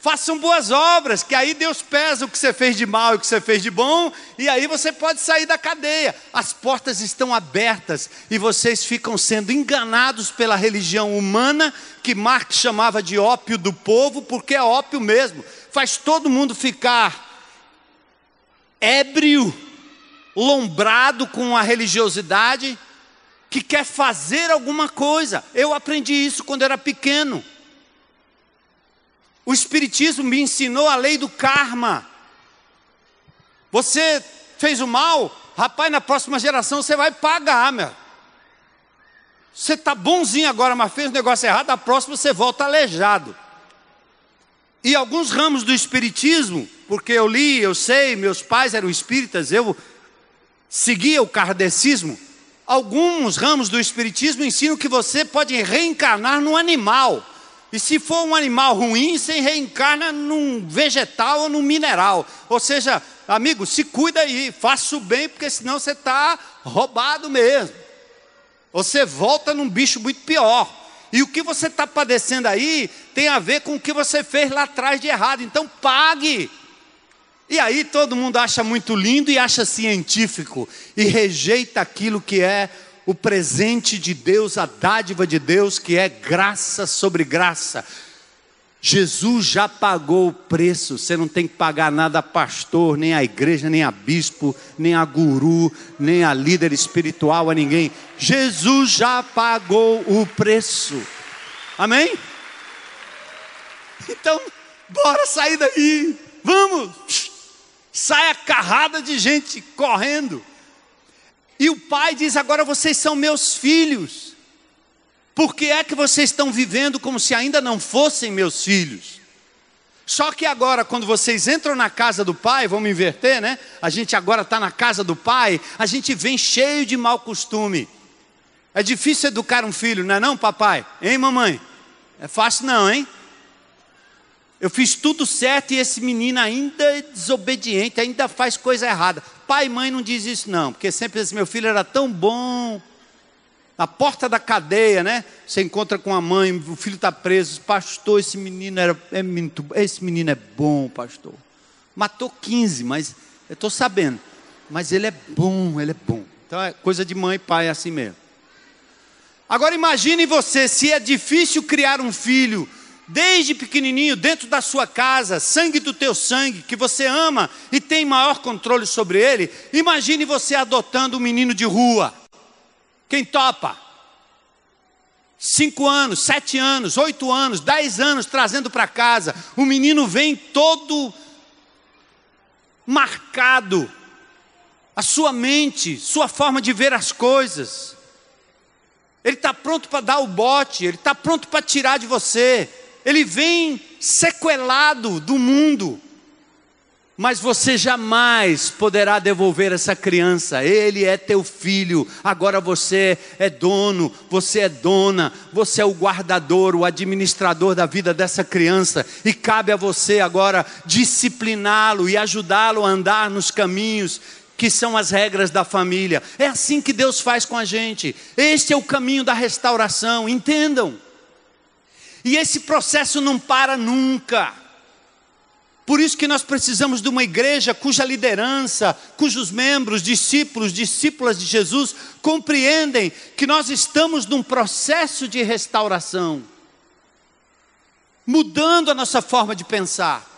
S1: Façam boas obras, que aí Deus pesa o que você fez de mal e o que você fez de bom, e aí você pode sair da cadeia. As portas estão abertas e vocês ficam sendo enganados pela religião humana, que Marx chamava de ópio do povo, porque é ópio mesmo. Faz todo mundo ficar ébrio, lombrado com a religiosidade, que quer fazer alguma coisa. Eu aprendi isso quando era pequeno. O Espiritismo me ensinou a lei do karma. Você fez o mal, rapaz, na próxima geração você vai pagar, meu. Você está bonzinho agora, mas fez um negócio errado, na próxima você volta aleijado. E alguns ramos do Espiritismo, porque eu li, eu sei, meus pais eram espíritas, eu seguia o kardecismo. Alguns ramos do Espiritismo ensinam que você pode reencarnar num animal. E se for um animal ruim, você reencarna num vegetal ou num mineral. Ou seja, amigo, se cuida aí, faça o bem, porque senão você está roubado mesmo. Você volta num bicho muito pior. E o que você está padecendo aí tem a ver com o que você fez lá atrás de errado. Então pague. E aí todo mundo acha muito lindo e acha científico e rejeita aquilo que é o presente de Deus, a dádiva de Deus, que é graça sobre graça. Jesus já pagou o preço, você não tem que pagar nada a pastor, nem a igreja, nem a bispo, nem a guru, nem a líder espiritual, a ninguém. Jesus já pagou o preço. Amém? Então, bora sair daí. Vamos! Sai a carrada de gente correndo. E o pai diz: Agora vocês são meus filhos. Por que é que vocês estão vivendo como se ainda não fossem meus filhos? Só que agora, quando vocês entram na casa do pai, vamos inverter, né? A gente agora está na casa do pai, a gente vem cheio de mau costume. É difícil educar um filho, não é não, papai? Hein, mamãe? É fácil não, hein? Eu fiz tudo certo e esse menino ainda é desobediente, ainda faz coisa errada. Pai e mãe não diz isso não, porque sempre diz, meu filho era tão bom. na porta da cadeia, né? Você encontra com a mãe, o filho está preso. Pastor, esse menino era, é muito, esse menino é bom, pastor. Matou 15, mas eu estou sabendo. Mas ele é bom, ele é bom. Então é coisa de mãe e pai é assim mesmo. Agora imagine você, se é difícil criar um filho desde pequenininho dentro da sua casa, sangue do teu sangue, que você ama e tem maior controle sobre ele, imagine você adotando um menino de rua. Quem topa? Cinco anos, sete anos, oito anos, dez anos trazendo para casa, o menino vem todo marcado, a sua mente, sua forma de ver as coisas. Ele está pronto para dar o bote, ele está pronto para tirar de você. Ele vem sequelado do mundo. Mas você jamais poderá devolver essa criança. Ele é teu filho. Agora você é dono, você é dona, você é o guardador, o administrador da vida dessa criança. E cabe a você agora discipliná-lo e ajudá-lo a andar nos caminhos que são as regras da família. É assim que Deus faz com a gente. Este é o caminho da restauração, entendam. E esse processo não para nunca. Por isso que nós precisamos de uma igreja cuja liderança, cujos membros, discípulos, discípulas de Jesus, compreendem que nós estamos num processo de restauração, mudando a nossa forma de pensar.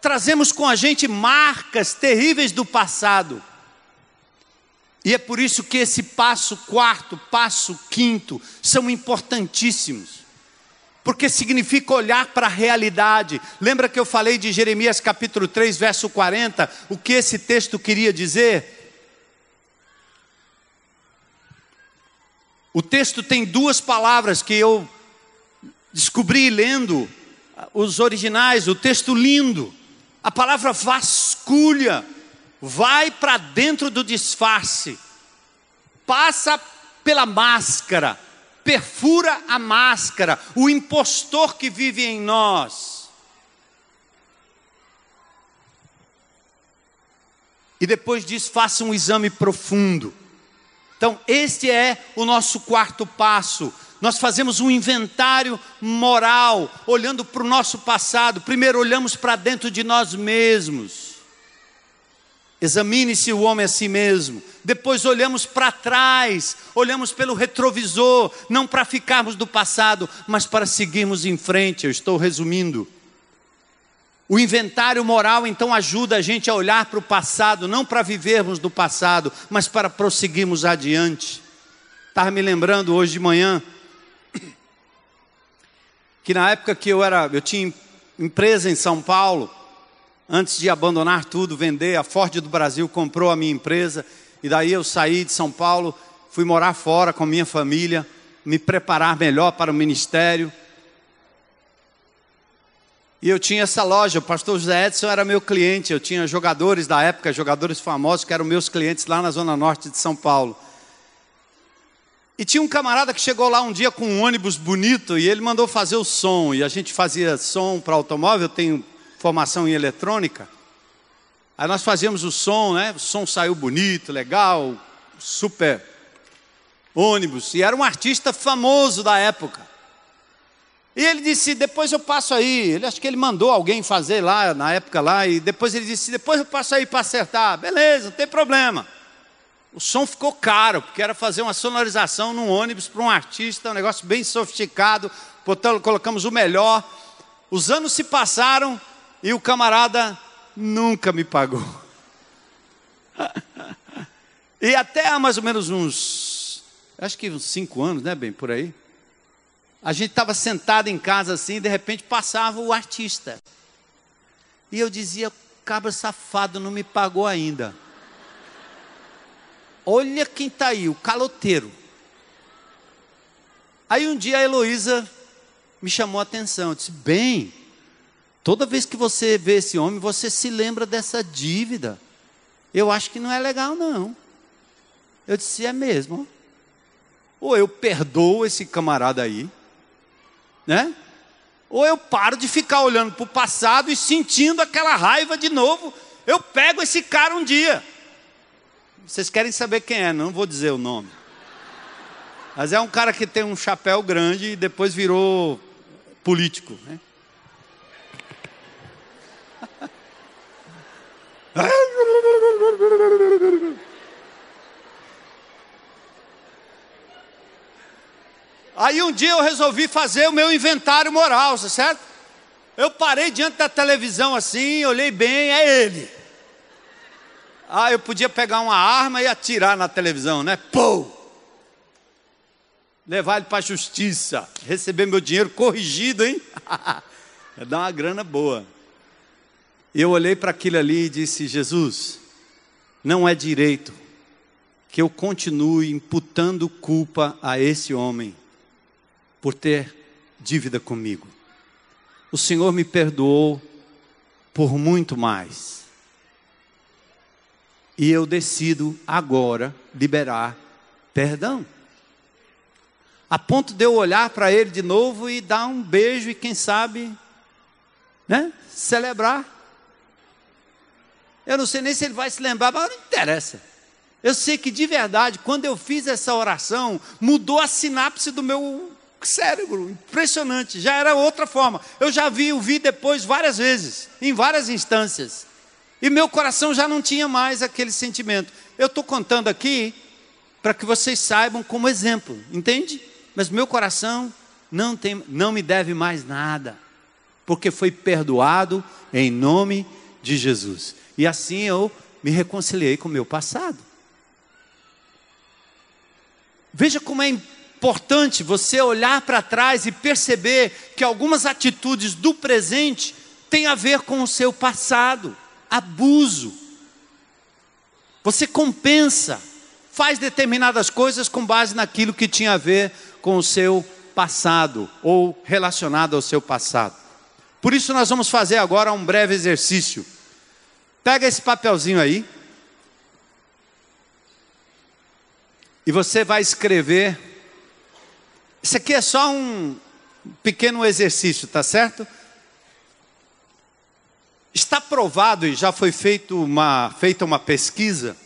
S1: Trazemos com a gente marcas terríveis do passado e é por isso que esse passo quarto, passo quinto, são importantíssimos. Porque significa olhar para a realidade. Lembra que eu falei de Jeremias capítulo 3, verso 40, o que esse texto queria dizer? O texto tem duas palavras que eu descobri lendo os originais, o texto lindo. A palavra vasculha vai para dentro do disfarce, passa pela máscara, perfura a máscara, o impostor que vive em nós. E depois diz: faça um exame profundo. Então, este é o nosso quarto passo. Nós fazemos um inventário moral, olhando para o nosso passado. Primeiro, olhamos para dentro de nós mesmos. Examine-se o homem a si mesmo. Depois olhamos para trás, olhamos pelo retrovisor, não para ficarmos do passado, mas para seguirmos em frente. Eu estou resumindo. O inventário moral então ajuda a gente a olhar para o passado, não para vivermos do passado, mas para prosseguirmos adiante. Estava me lembrando hoje de manhã que na época que eu era, eu tinha empresa em São Paulo, antes de abandonar tudo, vender, a Ford do Brasil comprou a minha empresa, e daí eu saí de São Paulo, fui morar fora com minha família, me preparar melhor para o ministério. E eu tinha essa loja, o pastor José Edson era meu cliente, eu tinha jogadores da época, jogadores famosos que eram meus clientes lá na zona norte de São Paulo. E tinha um camarada que chegou lá um dia com um ônibus bonito e ele mandou fazer o som, e a gente fazia som para automóvel, tenho formação em eletrônica. Aí nós fazíamos o som, né? O som saiu bonito, legal, super ônibus. E era um artista famoso da época. E ele disse: depois eu passo aí. Ele acho que ele mandou alguém fazer lá na época lá. E depois ele disse: depois eu passo aí para acertar. Beleza, não tem problema. O som ficou caro, porque era fazer uma sonorização num ônibus para um artista, um negócio bem sofisticado. Portanto, colocamos o melhor. Os anos se passaram e o camarada nunca me pagou. e até há mais ou menos uns, acho que uns cinco anos, né, bem, por aí. A gente estava sentado em casa assim, e de repente passava o artista. E eu dizia, cabra safado não me pagou ainda. Olha quem está aí, o caloteiro. Aí um dia a Heloísa me chamou a atenção. Eu disse, bem, Toda vez que você vê esse homem, você se lembra dessa dívida. Eu acho que não é legal, não. Eu disse, é mesmo. Ou eu perdoo esse camarada aí, né? Ou eu paro de ficar olhando para o passado e sentindo aquela raiva de novo. Eu pego esse cara um dia. Vocês querem saber quem é, não vou dizer o nome. Mas é um cara que tem um chapéu grande e depois virou político. Né? Aí um dia eu resolvi fazer o meu inventário moral, certo? Eu parei diante da televisão assim, olhei bem, é ele. Ah, eu podia pegar uma arma e atirar na televisão, né? Pô! Levar ele para a justiça, receber meu dinheiro corrigido, hein? Ia dar uma grana boa. Eu olhei para aquilo ali e disse: Jesus, não é direito que eu continue imputando culpa a esse homem por ter dívida comigo. O Senhor me perdoou por muito mais. E eu decido agora liberar perdão. A ponto de eu olhar para ele de novo e dar um beijo e quem sabe, né, celebrar. Eu não sei nem se ele vai se lembrar, mas não interessa. Eu sei que de verdade, quando eu fiz essa oração, mudou a sinapse do meu cérebro, impressionante, já era outra forma. Eu já vi o vi depois várias vezes, em várias instâncias. E meu coração já não tinha mais aquele sentimento. Eu estou contando aqui para que vocês saibam como exemplo, entende? Mas meu coração não, tem, não me deve mais nada, porque foi perdoado em nome de Jesus. E assim eu me reconciliei com o meu passado. Veja como é importante você olhar para trás e perceber que algumas atitudes do presente têm a ver com o seu passado abuso. Você compensa, faz determinadas coisas com base naquilo que tinha a ver com o seu passado ou relacionado ao seu passado. Por isso, nós vamos fazer agora um breve exercício. Pega esse papelzinho aí. E você vai escrever. Isso aqui é só um pequeno exercício, tá certo? Está provado e já foi feito uma, feita uma pesquisa.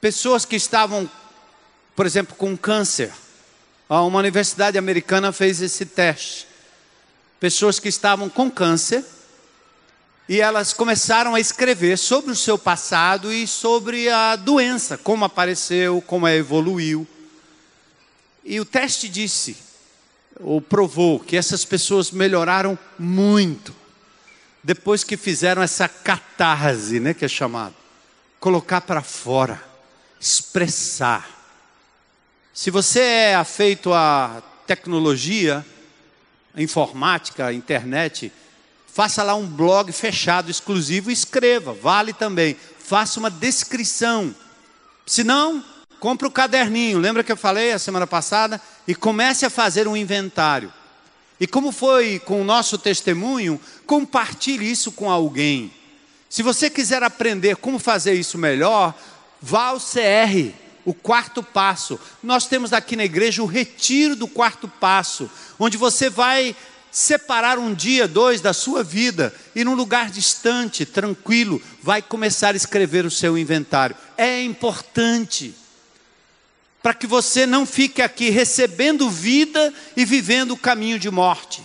S1: Pessoas que estavam, por exemplo, com câncer. Uma universidade americana fez esse teste. Pessoas que estavam com câncer e elas começaram a escrever sobre o seu passado e sobre a doença, como apareceu, como evoluiu. E o teste disse, ou provou, que essas pessoas melhoraram muito depois que fizeram essa catarse, né, que é chamado, colocar para fora, expressar. Se você é afeito à tecnologia, informática, internet, faça lá um blog fechado, exclusivo, escreva, vale também. Faça uma descrição. Se não, compre o caderninho, lembra que eu falei a semana passada? E comece a fazer um inventário. E como foi com o nosso testemunho, compartilhe isso com alguém. Se você quiser aprender como fazer isso melhor, vá ao CR, o quarto passo. Nós temos aqui na igreja o retiro do quarto passo, onde você vai separar um dia, dois da sua vida e num lugar distante, tranquilo, vai começar a escrever o seu inventário. É importante para que você não fique aqui recebendo vida e vivendo o caminho de morte.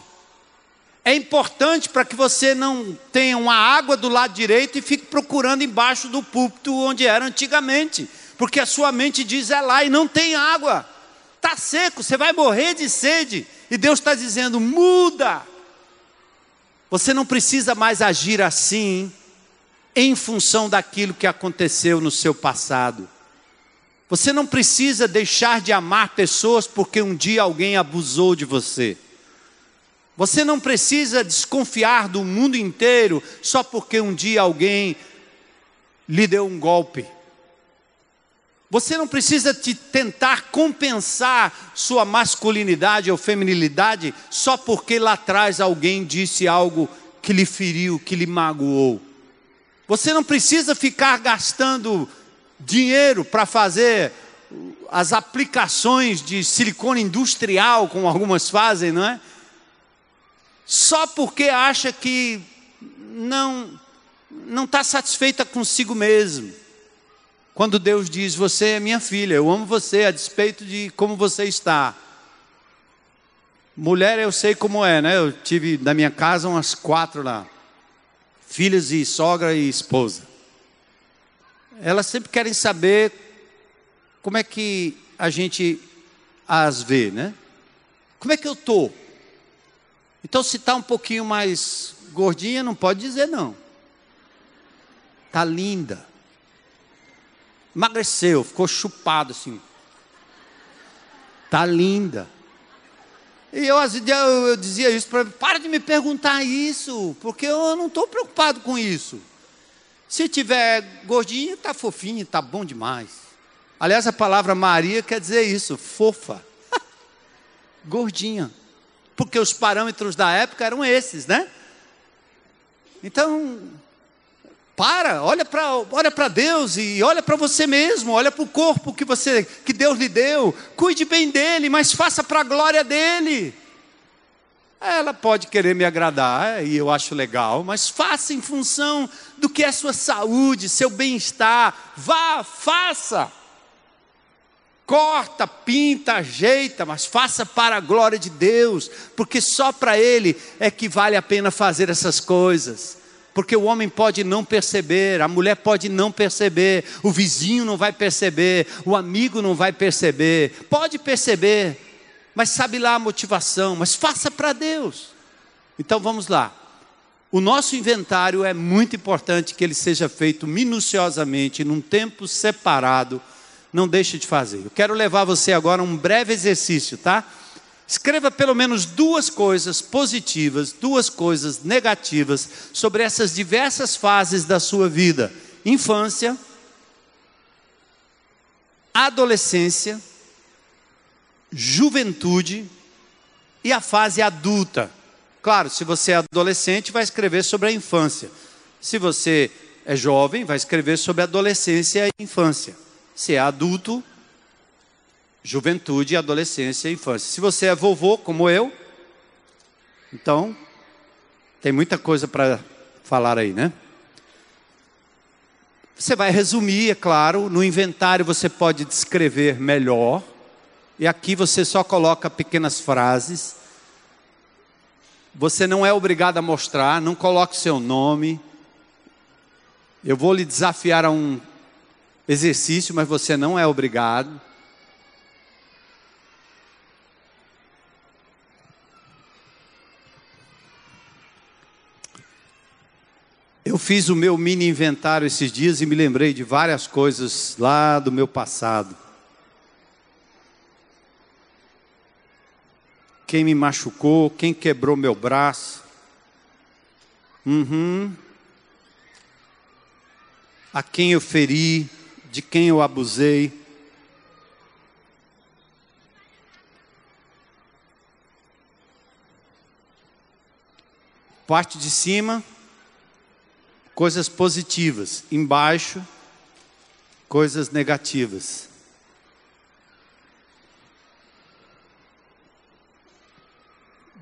S1: É importante para que você não tenha uma água do lado direito e fique procurando embaixo do púlpito onde era antigamente, porque a sua mente diz é lá e não tem água. Está seco, você vai morrer de sede. E Deus está dizendo: muda. Você não precisa mais agir assim em função daquilo que aconteceu no seu passado. Você não precisa deixar de amar pessoas porque um dia alguém abusou de você. Você não precisa desconfiar do mundo inteiro só porque um dia alguém lhe deu um golpe. Você não precisa te tentar compensar sua masculinidade ou feminilidade só porque lá atrás alguém disse algo que lhe feriu, que lhe magoou. Você não precisa ficar gastando dinheiro para fazer as aplicações de silicone industrial, como algumas fazem, não é? Só porque acha que não não está satisfeita consigo mesmo, Quando Deus diz: Você é minha filha, eu amo você a despeito de como você está. Mulher, eu sei como é, né? Eu tive na minha casa umas quatro lá: filhas e sogra e esposa. Elas sempre querem saber como é que a gente as vê, né? Como é que eu estou? Então, se está um pouquinho mais gordinha, não pode dizer não. Está linda. Emagreceu, ficou chupado assim. Está linda. E eu, eu, eu dizia isso para para de me perguntar isso, porque eu não estou preocupado com isso. Se tiver gordinha, está fofinha, está bom demais. Aliás, a palavra Maria quer dizer isso, fofa. gordinha porque os parâmetros da época eram esses, né? Então, para, olha para olha Deus e olha para você mesmo, olha para o corpo que você que Deus lhe deu, cuide bem dele, mas faça para a glória dele. Ela pode querer me agradar e eu acho legal, mas faça em função do que é sua saúde, seu bem-estar. Vá, faça corta, pinta, ajeita, mas faça para a glória de Deus, porque só para Ele é que vale a pena fazer essas coisas. Porque o homem pode não perceber, a mulher pode não perceber, o vizinho não vai perceber, o amigo não vai perceber, pode perceber, mas sabe lá a motivação, mas faça para Deus. Então vamos lá. O nosso inventário é muito importante que ele seja feito minuciosamente, num tempo separado não deixe de fazer. Eu quero levar você agora a um breve exercício, tá? Escreva pelo menos duas coisas positivas, duas coisas negativas sobre essas diversas fases da sua vida: infância, adolescência, juventude e a fase adulta. Claro, se você é adolescente, vai escrever sobre a infância. Se você é jovem, vai escrever sobre a adolescência e a infância. Se é adulto, juventude, adolescência e infância. Se você é vovô, como eu, então tem muita coisa para falar aí, né? Você vai resumir, é claro, no inventário você pode descrever melhor, e aqui você só coloca pequenas frases. Você não é obrigado a mostrar, não coloque seu nome. Eu vou lhe desafiar a um exercício, mas você não é obrigado. Eu fiz o meu mini inventário esses dias e me lembrei de várias coisas lá do meu passado. Quem me machucou, quem quebrou meu braço. Uhum. A quem eu feri de quem eu abusei. Parte de cima, coisas positivas. Embaixo, coisas negativas.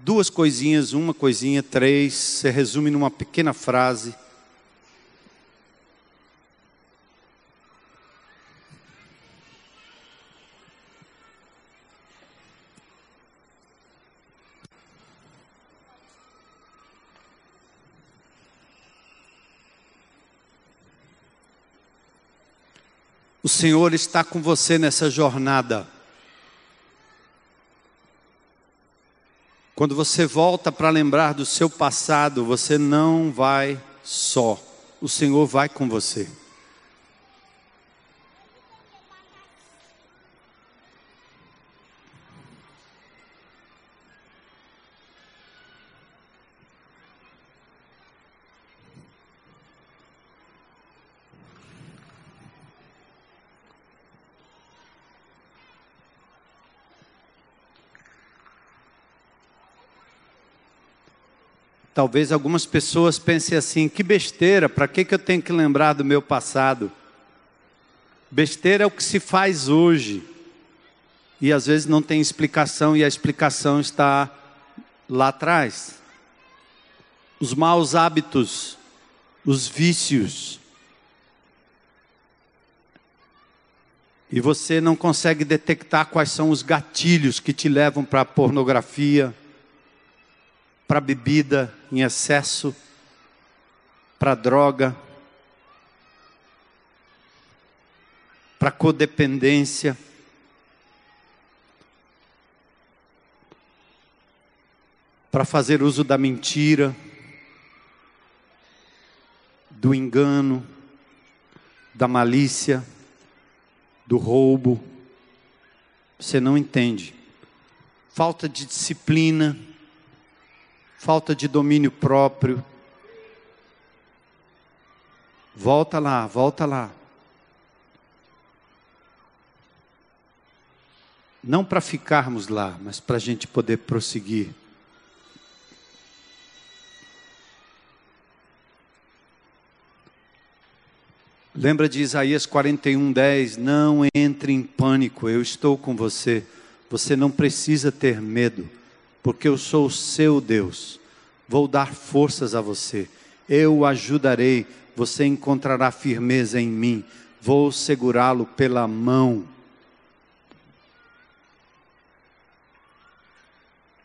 S1: Duas coisinhas, uma coisinha, três, se resume numa pequena frase. O Senhor está com você nessa jornada. Quando você volta para lembrar do seu passado, você não vai só. O Senhor vai com você. Talvez algumas pessoas pensem assim: que besteira, para que, que eu tenho que lembrar do meu passado? Besteira é o que se faz hoje. E às vezes não tem explicação, e a explicação está lá atrás. Os maus hábitos, os vícios, e você não consegue detectar quais são os gatilhos que te levam para a pornografia, para bebida em excesso, para droga, para codependência. Para fazer uso da mentira, do engano, da malícia do roubo. Você não entende. Falta de disciplina, falta de domínio próprio. Volta lá, volta lá. Não para ficarmos lá, mas para a gente poder prosseguir. Lembra de Isaías 41:10, não entre em pânico, eu estou com você. Você não precisa ter medo, porque eu sou o seu Deus. Vou dar forças a você. Eu o ajudarei, você encontrará firmeza em mim. Vou segurá-lo pela mão.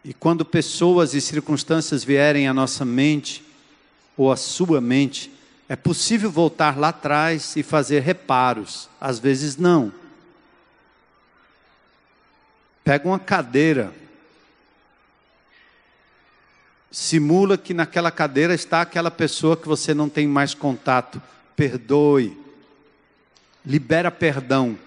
S1: E quando pessoas e circunstâncias vierem à nossa mente, ou à sua mente, é possível voltar lá atrás e fazer reparos, às vezes não. Pega uma cadeira, simula que naquela cadeira está aquela pessoa que você não tem mais contato, perdoe, libera perdão.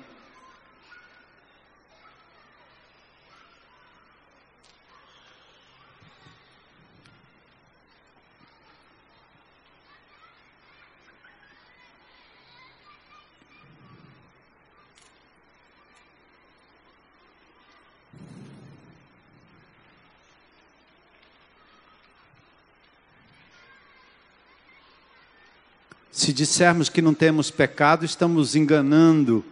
S1: Se dissermos que não temos pecado, estamos enganando,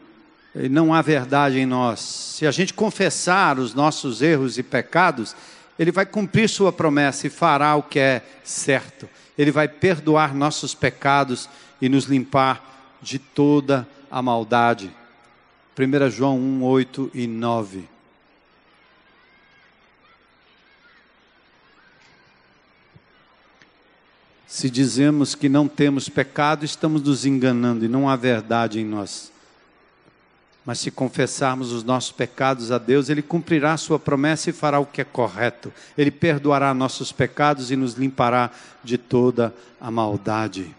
S1: e não há verdade em nós. Se a gente confessar os nossos erros e pecados, Ele vai cumprir Sua promessa e fará o que é certo. Ele vai perdoar nossos pecados e nos limpar de toda a maldade. 1 João 1, 8 e 9. Se dizemos que não temos pecado, estamos nos enganando e não há verdade em nós. Mas se confessarmos os nossos pecados a Deus, Ele cumprirá a sua promessa e fará o que é correto. Ele perdoará nossos pecados e nos limpará de toda a maldade.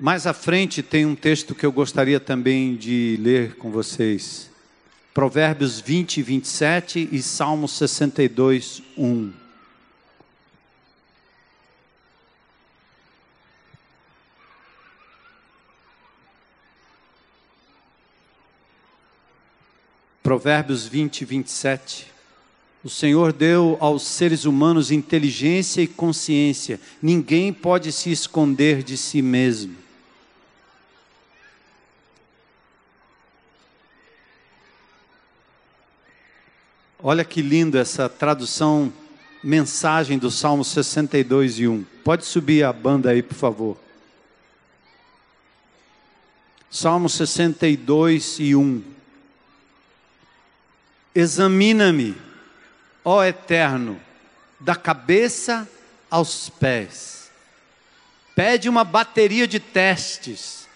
S1: Mais à frente tem um texto que eu gostaria também de ler com vocês. Provérbios 20, 27 e Salmo 62, 1. Provérbios 20, 27. O Senhor deu aos seres humanos inteligência e consciência. Ninguém pode se esconder de si mesmo. Olha que lindo essa tradução, mensagem do Salmo 62 e 1. Pode subir a banda aí, por favor. Salmo 62 e 1. Examina-me, ó Eterno, da cabeça aos pés. Pede uma bateria de testes.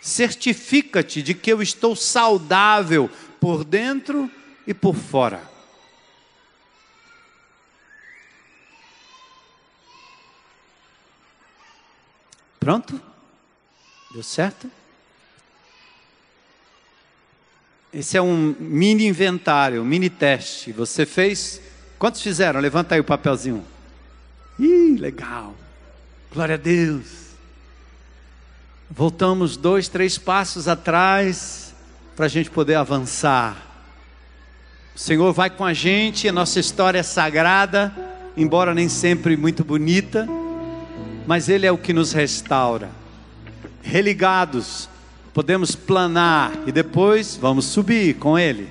S1: Certifica-te de que eu estou saudável por dentro e por fora. Pronto? Deu certo? Esse é um mini inventário, um mini teste. Você fez? Quantos fizeram? Levanta aí o papelzinho. Ih, legal. Glória a Deus. Voltamos dois, três passos atrás para a gente poder avançar. O Senhor vai com a gente, a nossa história é sagrada, embora nem sempre muito bonita mas Ele é o que nos restaura. Religados, podemos planar e depois vamos subir com Ele.